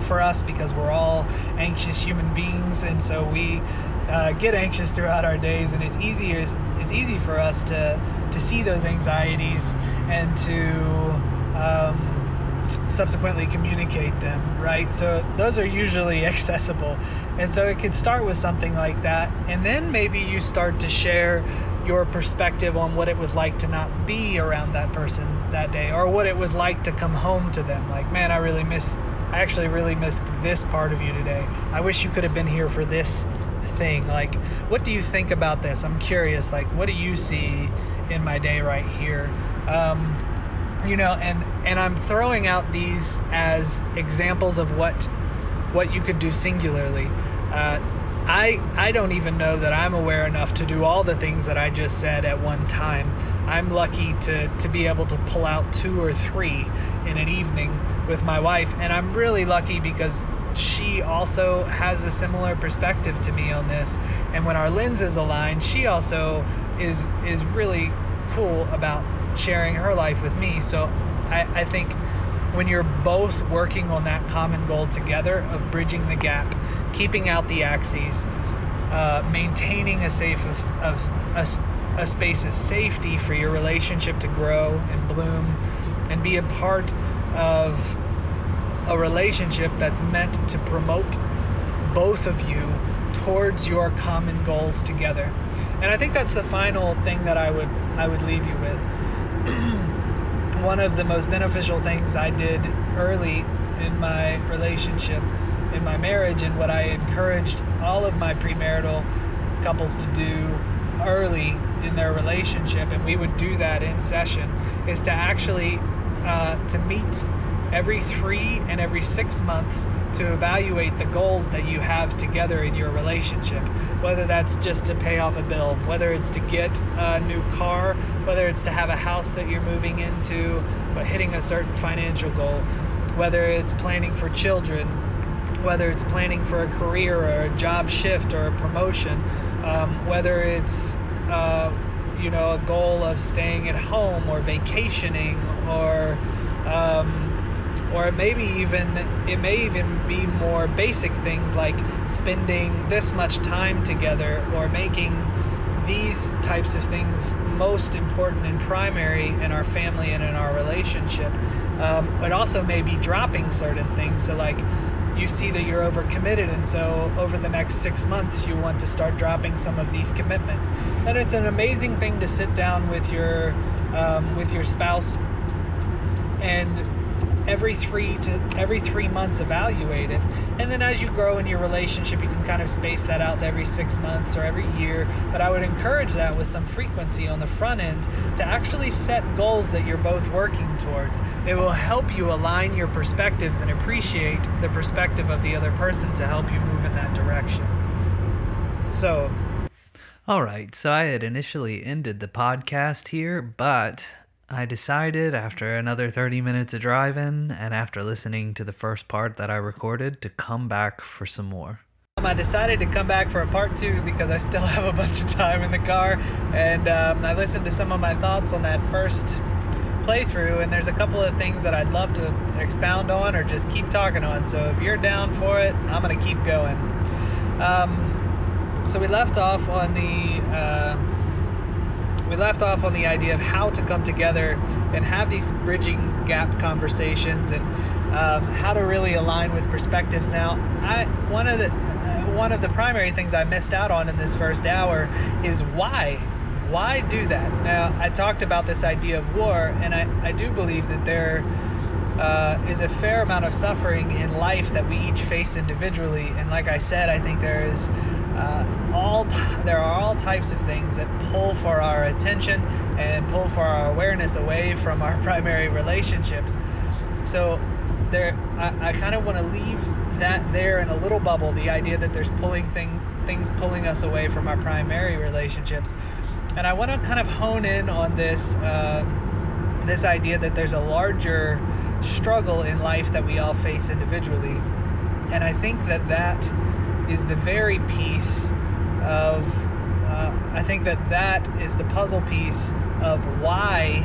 for us because we're all anxious human beings, and so we uh, get anxious throughout our days, and it's easier it's easy for us to to see those anxieties and to um, subsequently communicate them, right? So those are usually accessible, and so it could start with something like that, and then maybe you start to share your perspective on what it was like to not be around that person that day or what it was like to come home to them like man i really missed I actually really missed this part of you today. I wish you could have been here for this thing. Like, what do you think about this? I'm curious. Like, what do you see in my day right here? Um, you know, and and I'm throwing out these as examples of what what you could do singularly. Uh, I I don't even know that I'm aware enough to do all the things that I just said at one time. I'm lucky to to be able to pull out two or three in an evening with my wife, and I'm really lucky because she also has a similar perspective to me on this. And when our lenses align, she also is is really cool about sharing her life with me. So I, I think when you're both working on that common goal together of bridging the gap, keeping out the axes, uh, maintaining a safe of, of a, a space of safety for your relationship to grow and bloom and be a part of a relationship that's meant to promote both of you towards your common goals together. And I think that's the final thing that I would I would leave you with. one of the most beneficial things I did early in my relationship, in my marriage, and what I encouraged all of my premarital couples to do early in their relationship, and we would do that in session, is to actually uh, to meet every three and every six months to evaluate the goals that you have together in your relationship. Whether that's just to pay off a bill, whether it's to get a new car, whether it's to have a house that you're moving into, but hitting a certain financial goal, whether it's planning for children, whether it's planning for a career or a job shift or a promotion, um, whether it's uh, you know a goal of staying at home or vacationing or um, or maybe even it may even be more basic things like spending this much time together or making these types of things most important and primary in our family and in our relationship. Um, it also may be dropping certain things. So, like, you see that you're overcommitted, and so over the next six months, you want to start dropping some of these commitments. And it's an amazing thing to sit down with your um, with your spouse and every three to every three months evaluate it. And then as you grow in your relationship you can kind of space that out to every six months or every year. But i would encourage that with some frequency on the front end to actually set goals that you're both working towards. It will help you align your perspectives and appreciate the perspective of the other person to help you move in that direction. So all right, so I had initially ended the podcast here, but I decided after another 30 minutes of driving and after listening to the first part that I recorded to come back for some more. I decided to come back for a part two because I still have a bunch of time in the car and um, I listened to some of my thoughts on that first playthrough and there's a couple of things that I'd love to expound on or just keep talking on. So if you're down for it, I'm going to keep going. Um, so we left off on the. Uh, we left off on the idea of how to come together and have these bridging gap conversations and um, how to really align with perspectives. Now, I one of the uh, one of the primary things I missed out on in this first hour is why. Why do that? Now, I talked about this idea of war, and I, I do believe that there uh, is a fair amount of suffering in life that we each face individually. And like I said, I think there is uh, all t- there are all types of things that pull for our attention and pull for our awareness away from our primary relationships. So there, I, I kind of want to leave that there in a little bubble. The idea that there's pulling thing things pulling us away from our primary relationships, and I want to kind of hone in on this. Um, this idea that there's a larger struggle in life that we all face individually. And I think that that is the very piece of, uh, I think that that is the puzzle piece of why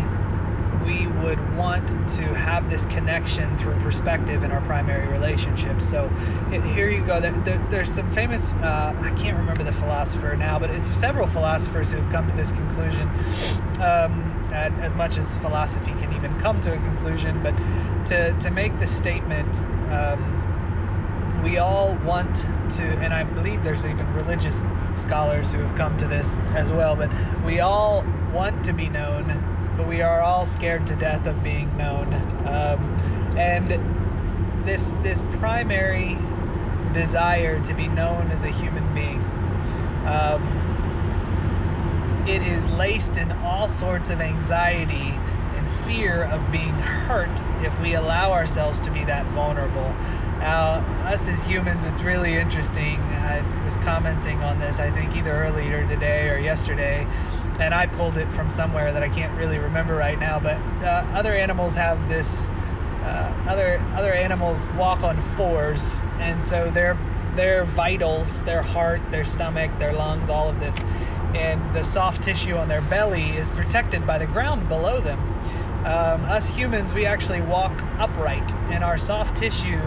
we would want to have this connection through perspective in our primary relationships. So here you go. there's some famous, uh, I can't remember the philosopher now, but it's several philosophers who have come to this conclusion. Um, as much as philosophy can even come to a conclusion, but to, to make the statement, um, we all want to, and I believe there's even religious scholars who have come to this as well, but we all want to be known, but we are all scared to death of being known. Um, and this, this primary desire to be known as a human being. Um, it is laced in all sorts of anxiety and fear of being hurt if we allow ourselves to be that vulnerable. Now, us as humans, it's really interesting. I was commenting on this, I think, either earlier today or yesterday, and I pulled it from somewhere that I can't really remember right now. But uh, other animals have this. Uh, other other animals walk on fours, and so their their vitals, their heart, their stomach, their lungs, all of this and the soft tissue on their belly is protected by the ground below them. Um, us humans, we actually walk upright, and our soft tissue,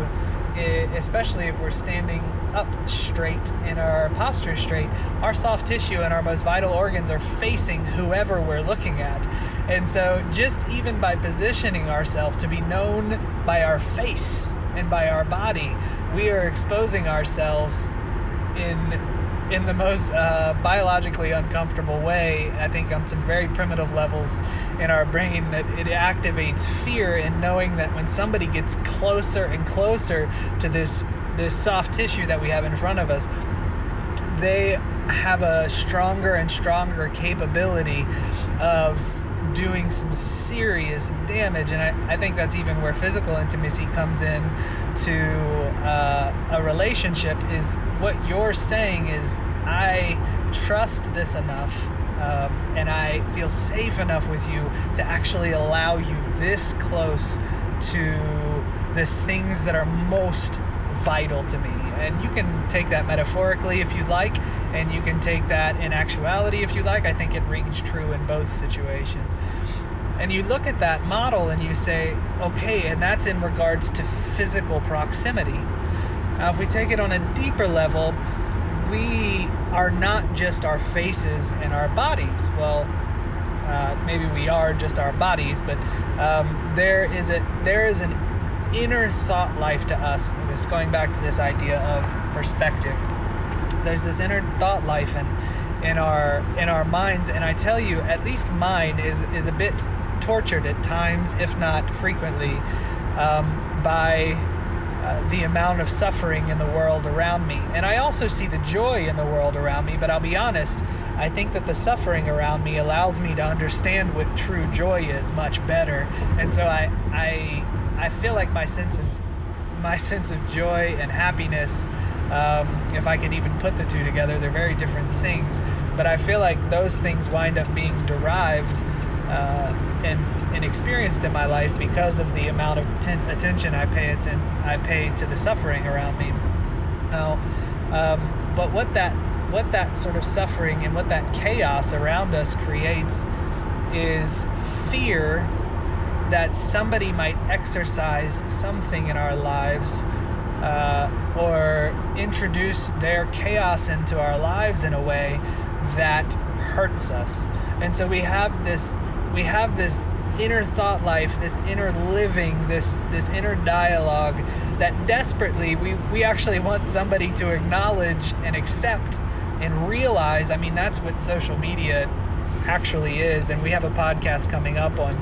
especially if we're standing up straight and our posture straight, our soft tissue and our most vital organs are facing whoever we're looking at. And so, just even by positioning ourselves to be known by our face and by our body, we are exposing ourselves in in the most uh, biologically uncomfortable way, I think on some very primitive levels in our brain, that it activates fear in knowing that when somebody gets closer and closer to this this soft tissue that we have in front of us, they have a stronger and stronger capability of doing some serious damage. And I, I think that's even where physical intimacy comes in to uh, a relationship is what you're saying is, I trust this enough um, and I feel safe enough with you to actually allow you this close to the things that are most vital to me. And you can take that metaphorically if you like, and you can take that in actuality if you like. I think it rings true in both situations. And you look at that model and you say, okay, and that's in regards to physical proximity. Now, if we take it on a deeper level, we are not just our faces and our bodies. Well, uh, maybe we are just our bodies, but um, there is a there is an inner thought life to us. It's going back to this idea of perspective. There's this inner thought life and in our in our minds, and I tell you, at least mine is is a bit tortured at times, if not frequently. um, by uh, the amount of suffering in the world around me. And I also see the joy in the world around me, but I'll be honest, I think that the suffering around me allows me to understand what true joy is much better. And so I I I feel like my sense of my sense of joy and happiness um, if I could even put the two together, they're very different things. But I feel like those things wind up being derived uh, and, and experienced in my life because of the amount of ten- attention I pay atten- I pay to the suffering around me. Now, um, but what that what that sort of suffering and what that chaos around us creates is fear that somebody might exercise something in our lives uh, or introduce their chaos into our lives in a way that hurts us. And so we have this we have this inner thought life, this inner living, this this inner dialogue that desperately we we actually want somebody to acknowledge and accept and realize. I mean, that's what social media actually is. And we have a podcast coming up on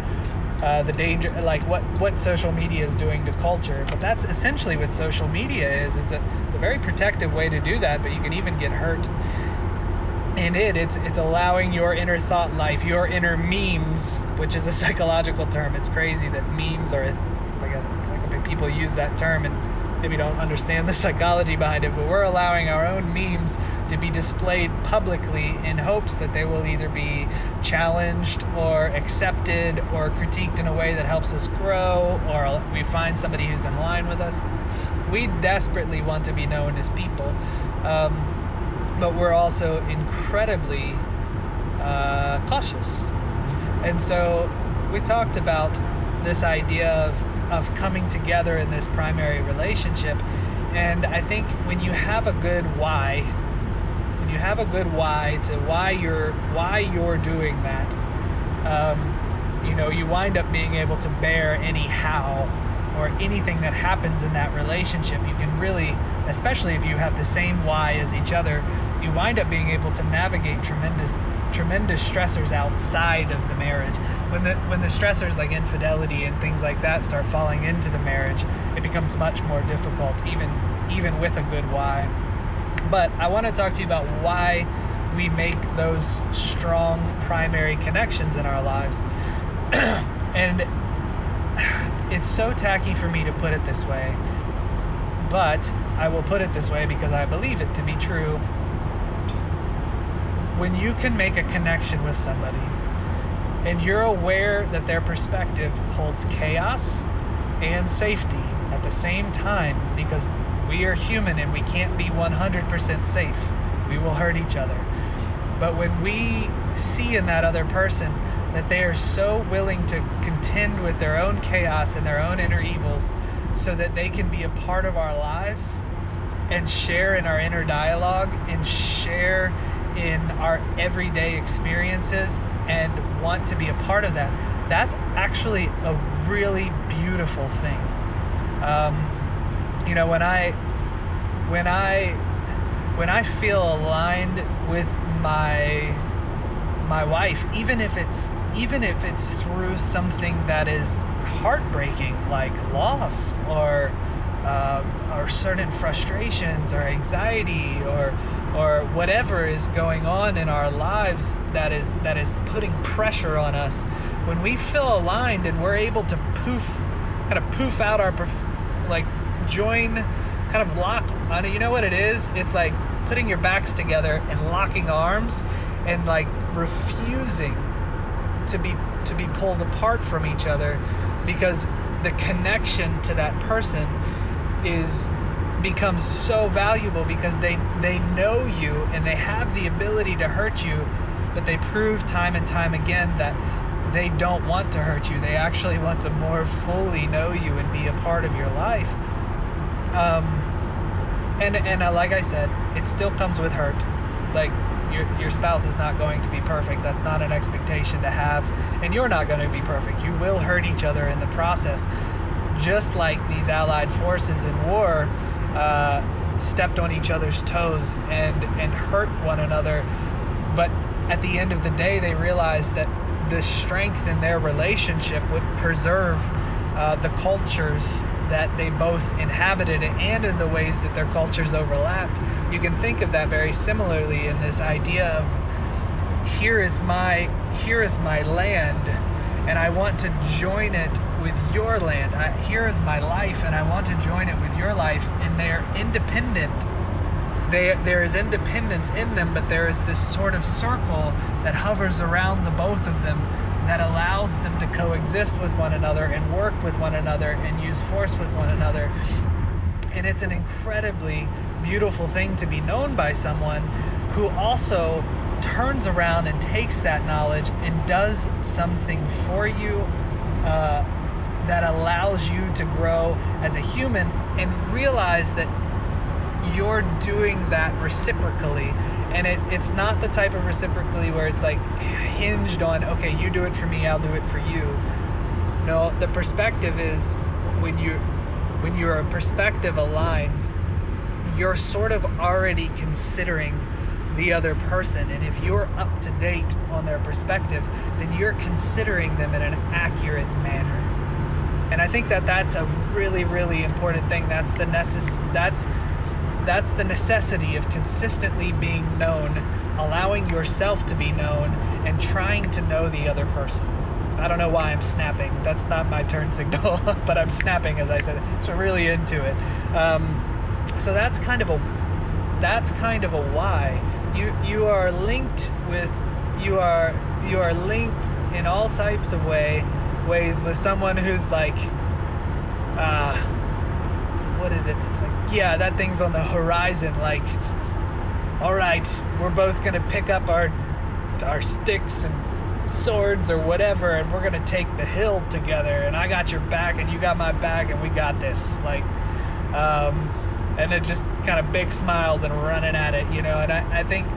uh, the danger, like what what social media is doing to culture. But that's essentially what social media is. It's a it's a very protective way to do that, but you can even get hurt in it. It's it's allowing your inner thought life, your inner memes, which is a psychological term. It's crazy that memes are like, a, like people use that term and maybe don't understand the psychology behind it, but we're allowing our own memes to be displayed publicly in hopes that they will either be challenged or accepted or critiqued in a way that helps us grow or we find somebody who's in line with us. We desperately want to be known as people, um, but we're also incredibly uh, cautious. And so we talked about this idea of of coming together in this primary relationship. And I think when you have a good why, when you have a good why to why you're why you're doing that, um, you know, you wind up being able to bear any how or anything that happens in that relationship. You can really, especially if you have the same why as each other, you wind up being able to navigate tremendous tremendous stressors outside of the marriage. When the when the stressors like infidelity and things like that start falling into the marriage, it becomes much more difficult, even even with a good why. But I want to talk to you about why we make those strong primary connections in our lives. and it's so tacky for me to put it this way, but I will put it this way because I believe it to be true when you can make a connection with somebody and you're aware that their perspective holds chaos and safety at the same time because we are human and we can't be 100% safe. We will hurt each other. But when we see in that other person that they are so willing to contend with their own chaos and their own inner evils so that they can be a part of our lives and share in our inner dialogue and share in our everyday experiences and want to be a part of that, that's actually a really beautiful thing. Um, you know, when I when I when I feel aligned with my my wife, even if it's even if it's through something that is heartbreaking, like loss or uh, or certain frustrations or anxiety or or whatever is going on in our lives that is that is putting pressure on us when we feel aligned and we're able to poof kind of poof out our like join kind of lock on it you know what it is? It's like putting your backs together and locking arms and like refusing to be to be pulled apart from each other because the connection to that person is becomes so valuable because they they know you and they have the ability to hurt you but they prove time and time again that they don't want to hurt you. They actually want to more fully know you and be a part of your life. Um, and and uh, like i said it still comes with hurt. Like your, your spouse is not going to be perfect. That's not an expectation to have and you're not going to be perfect. You will hurt each other in the process just like these allied forces in war uh, stepped on each other's toes and and hurt one another. But at the end of the day, they realized that the strength in their relationship would preserve uh, the cultures that they both inhabited and in the ways that their cultures overlapped. You can think of that very similarly in this idea of here is my here is my land and I want to join it with your land. I, here is my life and I want to join it with your life and they're independent. They, there is independence in them, but there is this sort of circle that hovers around the both of them that allows them to coexist with one another and work with one another and use force with one another. And it's an incredibly beautiful thing to be known by someone who also turns around and takes that knowledge and does something for you uh, that allows you to grow as a human and realize that you're doing that reciprocally. And it, it's not the type of reciprocally where it's like hinged on okay you do it for me i'll do it for you. No the perspective is when you when your perspective aligns you're sort of already considering the other person. And if you're up to date on their perspective then you're considering them in an accurate manner and i think that that's a really really important thing that's the necess- that's that's the necessity of consistently being known, allowing yourself to be known, and trying to know the other person. I don't know why I'm snapping. That's not my turn signal, but I'm snapping as I said. So really into it. Um, so that's kind of a that's kind of a why. You you are linked with you are you are linked in all types of way ways with someone who's like uh what is it? It's like, yeah, that thing's on the horizon. Like, all right, we're both gonna pick up our our sticks and swords or whatever, and we're gonna take the hill together. And I got your back, and you got my back, and we got this. Like, um, and then just kind of big smiles and running at it, you know. And I, I think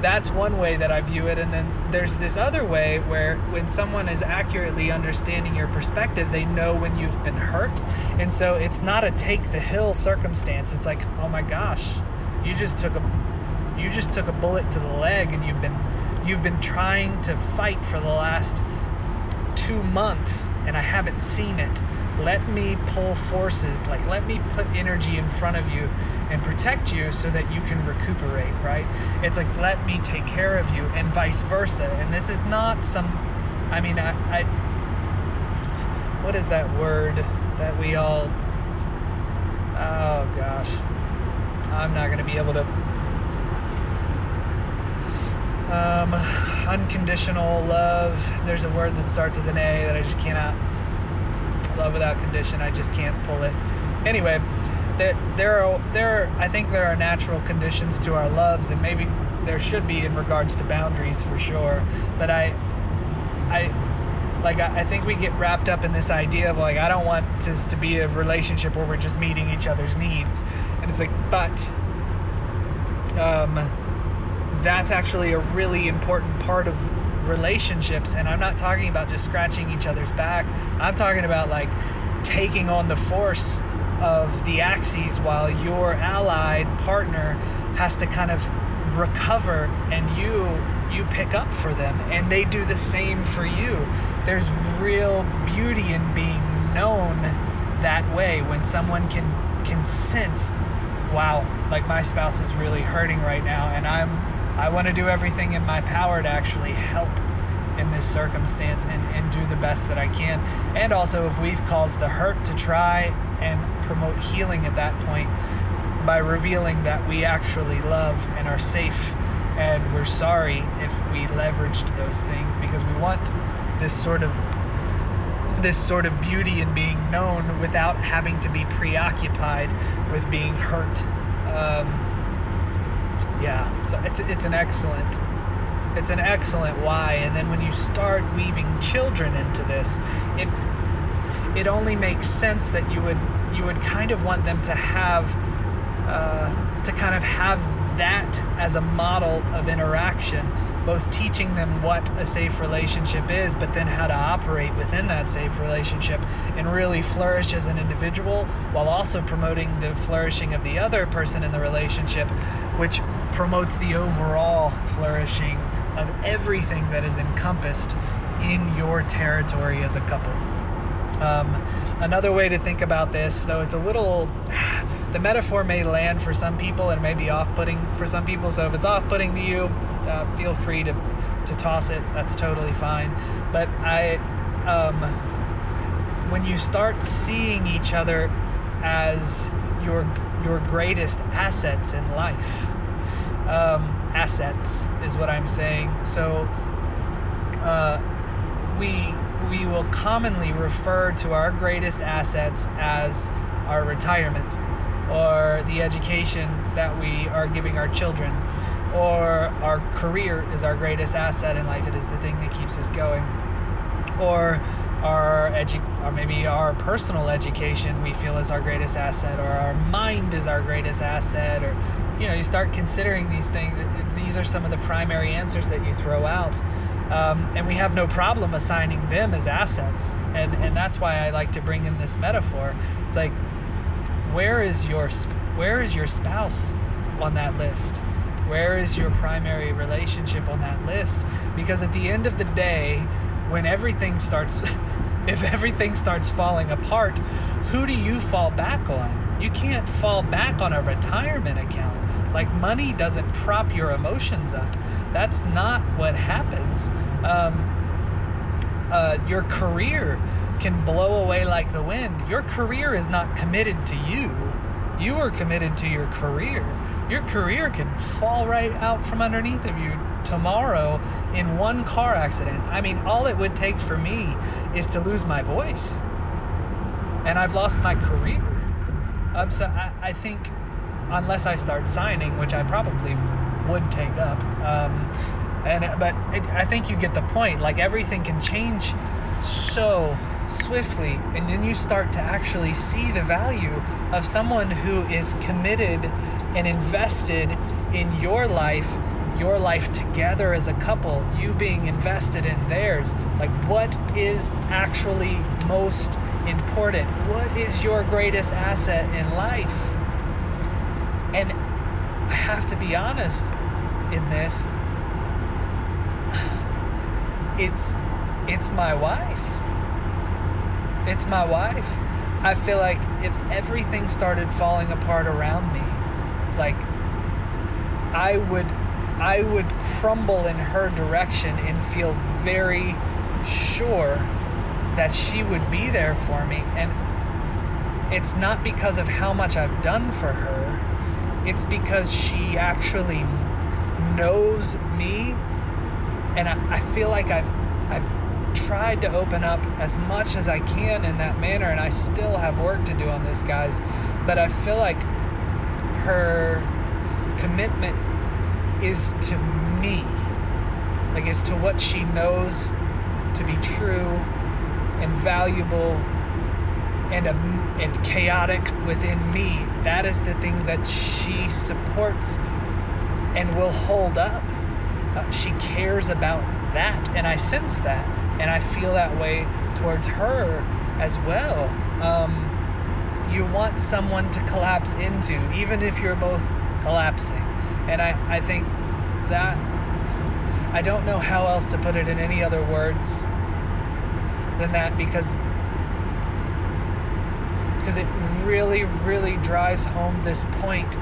that's one way that I view it. And then there's this other way where when someone is accurately understanding your perspective, they know when you've been hurt. And so it's not a take the hill circumstance. It's like, oh my gosh, you just took a you just took a bullet to the leg and you've been you've been trying to fight for the last two months and I haven't seen it. Let me pull forces, like let me put energy in front of you and protect you so that you can recuperate, right? It's like let me take care of you and vice versa. And this is not some, I mean, I, I what is that word that we all, oh gosh, I'm not going to be able to um, unconditional love. There's a word that starts with an A that I just cannot. Love without condition. I just can't pull it. Anyway, there, there are there. Are, I think there are natural conditions to our loves, and maybe there should be in regards to boundaries for sure. But I, I, like I, I think we get wrapped up in this idea of like I don't want this to be a relationship where we're just meeting each other's needs, and it's like, but. Um, that's actually a really important part of relationships and i'm not talking about just scratching each other's back. I'm talking about like taking on the force of the axes while your allied partner has to kind of recover and you you pick up for them and they do the same for you. There's real beauty in being known that way when someone can can sense wow like my spouse is really hurting right now and i'm I want to do everything in my power to actually help in this circumstance and, and do the best that I can. And also, if we've caused the hurt, to try and promote healing at that point by revealing that we actually love and are safe and we're sorry if we leveraged those things because we want this sort of this sort of beauty in being known without having to be preoccupied with being hurt. Um, yeah so it's it's an excellent it's an excellent why and then when you start weaving children into this it it only makes sense that you would you would kind of want them to have uh, to kind of have that as a model of interaction both teaching them what a safe relationship is, but then how to operate within that safe relationship and really flourish as an individual while also promoting the flourishing of the other person in the relationship, which promotes the overall flourishing of everything that is encompassed in your territory as a couple. Um, another way to think about this, though it's a little, the metaphor may land for some people and may be off putting for some people. So if it's off putting to you, uh, feel free to, to toss it. That's totally fine. But I, um, when you start seeing each other as your your greatest assets in life, um, assets is what I'm saying. So uh, we we will commonly refer to our greatest assets as our retirement or the education that we are giving our children or our career is our greatest asset in life it is the thing that keeps us going or our edu- or maybe our personal education we feel is our greatest asset or our mind is our greatest asset or you know you start considering these things these are some of the primary answers that you throw out. Um, and we have no problem assigning them as assets. And and that's why I like to bring in this metaphor. It's like where is your where is your spouse on that list? Where is your primary relationship on that list? Because at the end of the day when everything starts if everything starts falling apart who do you fall back on? You can't fall back on a retirement account like money doesn't prop your emotions up that's not what happens um, uh, your career can blow away like the wind your career is not committed to you you are committed to your career your career can fall right out from underneath of you tomorrow in one car accident. I mean, all it would take for me is to lose my voice. And I've lost my career. Um, so I, I think, unless I start signing, which I probably would take up, um, and but it, I think you get the point. Like everything can change so swiftly, and then you start to actually see the value of someone who is committed and invested in your life your life together as a couple, you being invested in theirs. Like, what is actually most important? What is your greatest asset in life? Have to be honest in this. It's it's my wife. It's my wife. I feel like if everything started falling apart around me, like I would I would crumble in her direction and feel very sure that she would be there for me. And it's not because of how much I've done for her, it's because she actually knows me. And I, I feel like I've, I've tried to open up as much as I can in that manner, and I still have work to do on this, guys. But I feel like her commitment is to me, like as to what she knows to be true and valuable and um, and chaotic within me. That is the thing that she supports and will hold up. Uh, she cares about that, and I sense that, and I feel that way towards her as well. Um, you want someone to collapse into, even if you're both collapsing. And I, I think that, I don't know how else to put it in any other words than that because because it really really drives home this point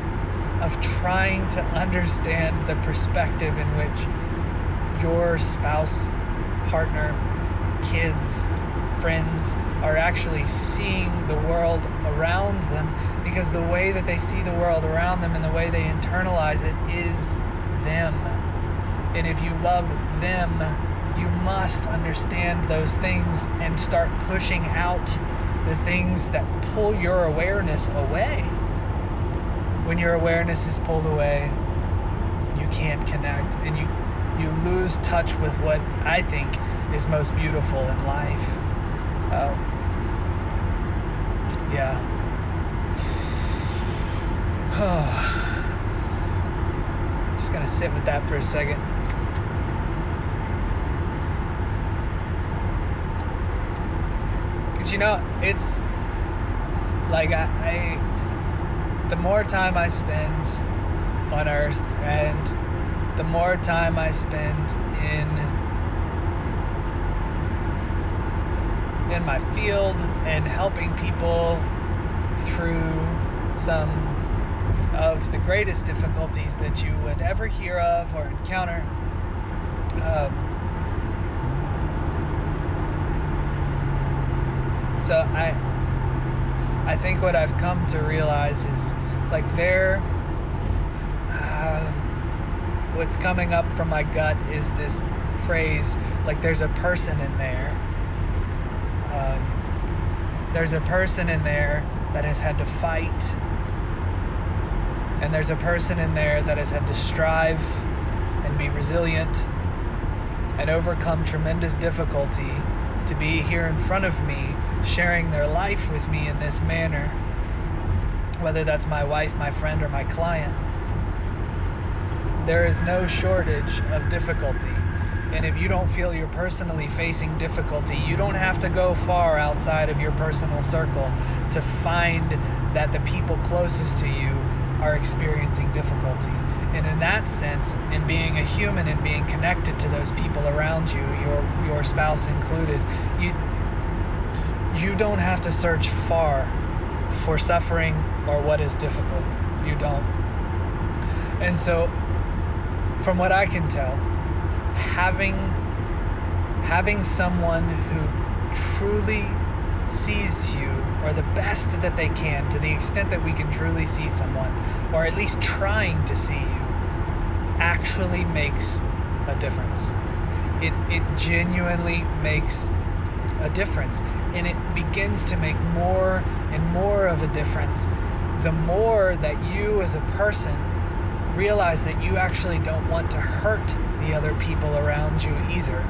of trying to understand the perspective in which your spouse, partner, kids, friends are actually seeing the world around them because the way that they see the world around them and the way they internalize it is them. And if you love them, you must understand those things and start pushing out the things that pull your awareness away. When your awareness is pulled away, you can't connect and you you lose touch with what I think is most beautiful in life. Um, yeah. Just gonna sit with that for a second. Cause you know, it's like I, I the more time I spend on earth and the more time I spend in in my field and helping people through some of the greatest difficulties that you would ever hear of or encounter. Um, so I, I think what I've come to realize is like there, uh, what's coming up from my gut is this phrase like there's a person in there. Um, there's a person in there that has had to fight. And there's a person in there that has had to strive and be resilient and overcome tremendous difficulty to be here in front of me, sharing their life with me in this manner, whether that's my wife, my friend, or my client. There is no shortage of difficulty. And if you don't feel you're personally facing difficulty, you don't have to go far outside of your personal circle to find that the people closest to you are experiencing difficulty. And in that sense, in being a human and being connected to those people around you, your your spouse included, you you don't have to search far for suffering or what is difficult. You don't. And so from what I can tell, having having someone who truly sees you or the best that they can to the extent that we can truly see someone or at least trying to see you actually makes a difference it it genuinely makes a difference and it begins to make more and more of a difference the more that you as a person realize that you actually don't want to hurt the other people around you either.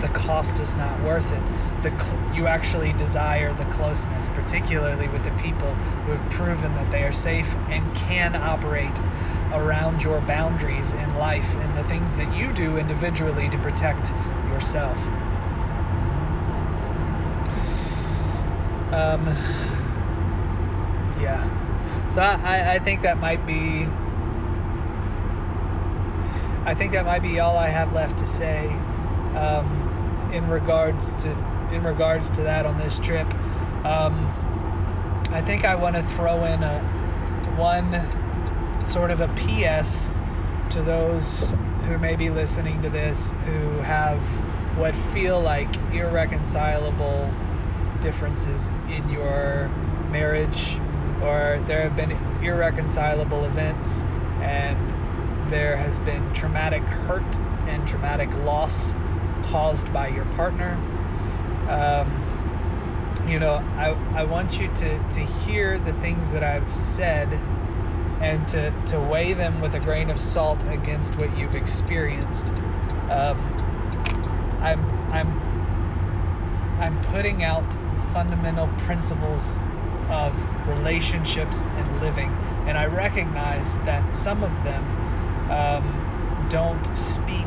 The cost is not worth it. The cl- you actually desire the closeness, particularly with the people who have proven that they are safe and can operate around your boundaries in life and the things that you do individually to protect yourself. Um, yeah. So I, I think that might be I think that might be all I have left to say um, in regards to in regards to that on this trip. Um, I think I want to throw in a one sort of a PS to those who may be listening to this who have what feel like irreconcilable differences in your marriage or there have been irreconcilable events and there has been traumatic hurt and traumatic loss caused by your partner. Um, you know, I, I want you to, to hear the things that I've said and to, to weigh them with a grain of salt against what you've experienced. Um, I'm, I'm, I'm putting out fundamental principles of relationships and living, and I recognize that some of them um, don't speak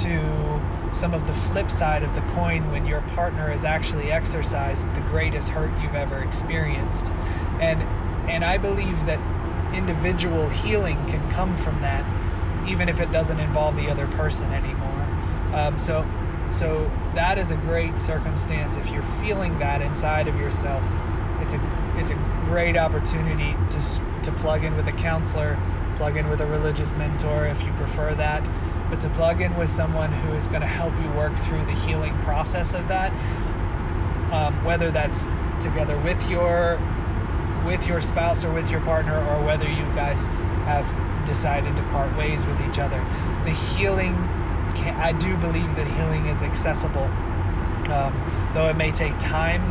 to some of the flip side of the coin when your partner has actually exercised the greatest hurt you've ever experienced. And and I believe that individual healing can come from that, even if it doesn't involve the other person anymore. Um, so so that is a great circumstance if you're feeling that inside of yourself. It's a it's a great opportunity to to plug in with a counselor plug in with a religious mentor if you prefer that, but to plug in with someone who is going to help you work through the healing process of that, um, whether that's together with your with your spouse or with your partner, or whether you guys have decided to part ways with each other. The healing, can, I do believe that healing is accessible, um, though it may take time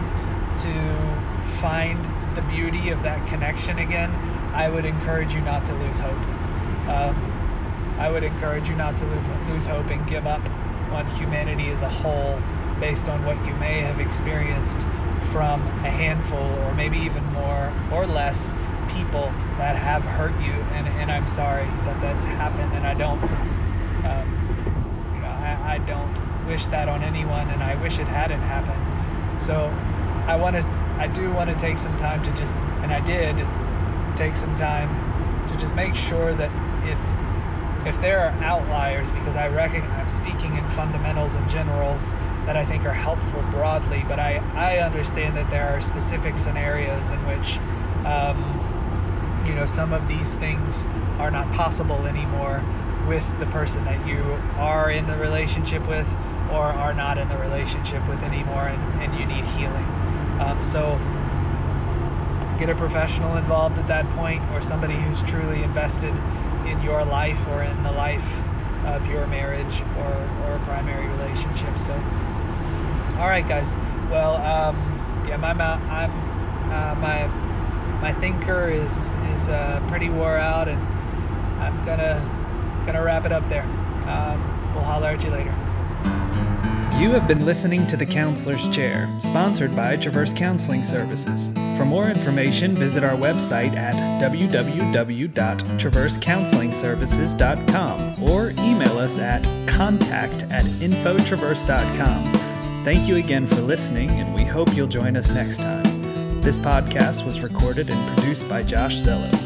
to find the beauty of that connection again, I would encourage you not to lose hope. Um, I would encourage you not to lose, hope and give up on humanity as a whole based on what you may have experienced from a handful or maybe even more or less people that have hurt you. And, and I'm sorry that that's happened, and I don't. I, don't wish that on anyone, and I wish it hadn't happened. So I want to I do want to take some time to just, and I did take some time to just make sure that if if there are outliers, because I reckon I'm speaking in fundamentals and generals that I think are helpful broadly, but I, I understand that there are specific scenarios in which, um, you know, some of these things are not possible anymore with the person that you are in the relationship with or are not in the relationship with anymore and, and you need healing. Um, so get a professional involved at that point or somebody who's truly invested in your life or in the life of your marriage or, or primary relationship. So, all right, guys. Well, um, yeah, my I'm uh, my my thinker is is uh, pretty wore out, and I'm gonna gonna wrap it up there. Um, we'll holler at you later. You have been listening to The Counselor's Chair, sponsored by Traverse Counseling Services. For more information, visit our website at www.traversecounselingservices.com or email us at contact at infotraverse.com. Thank you again for listening, and we hope you'll join us next time. This podcast was recorded and produced by Josh Zello.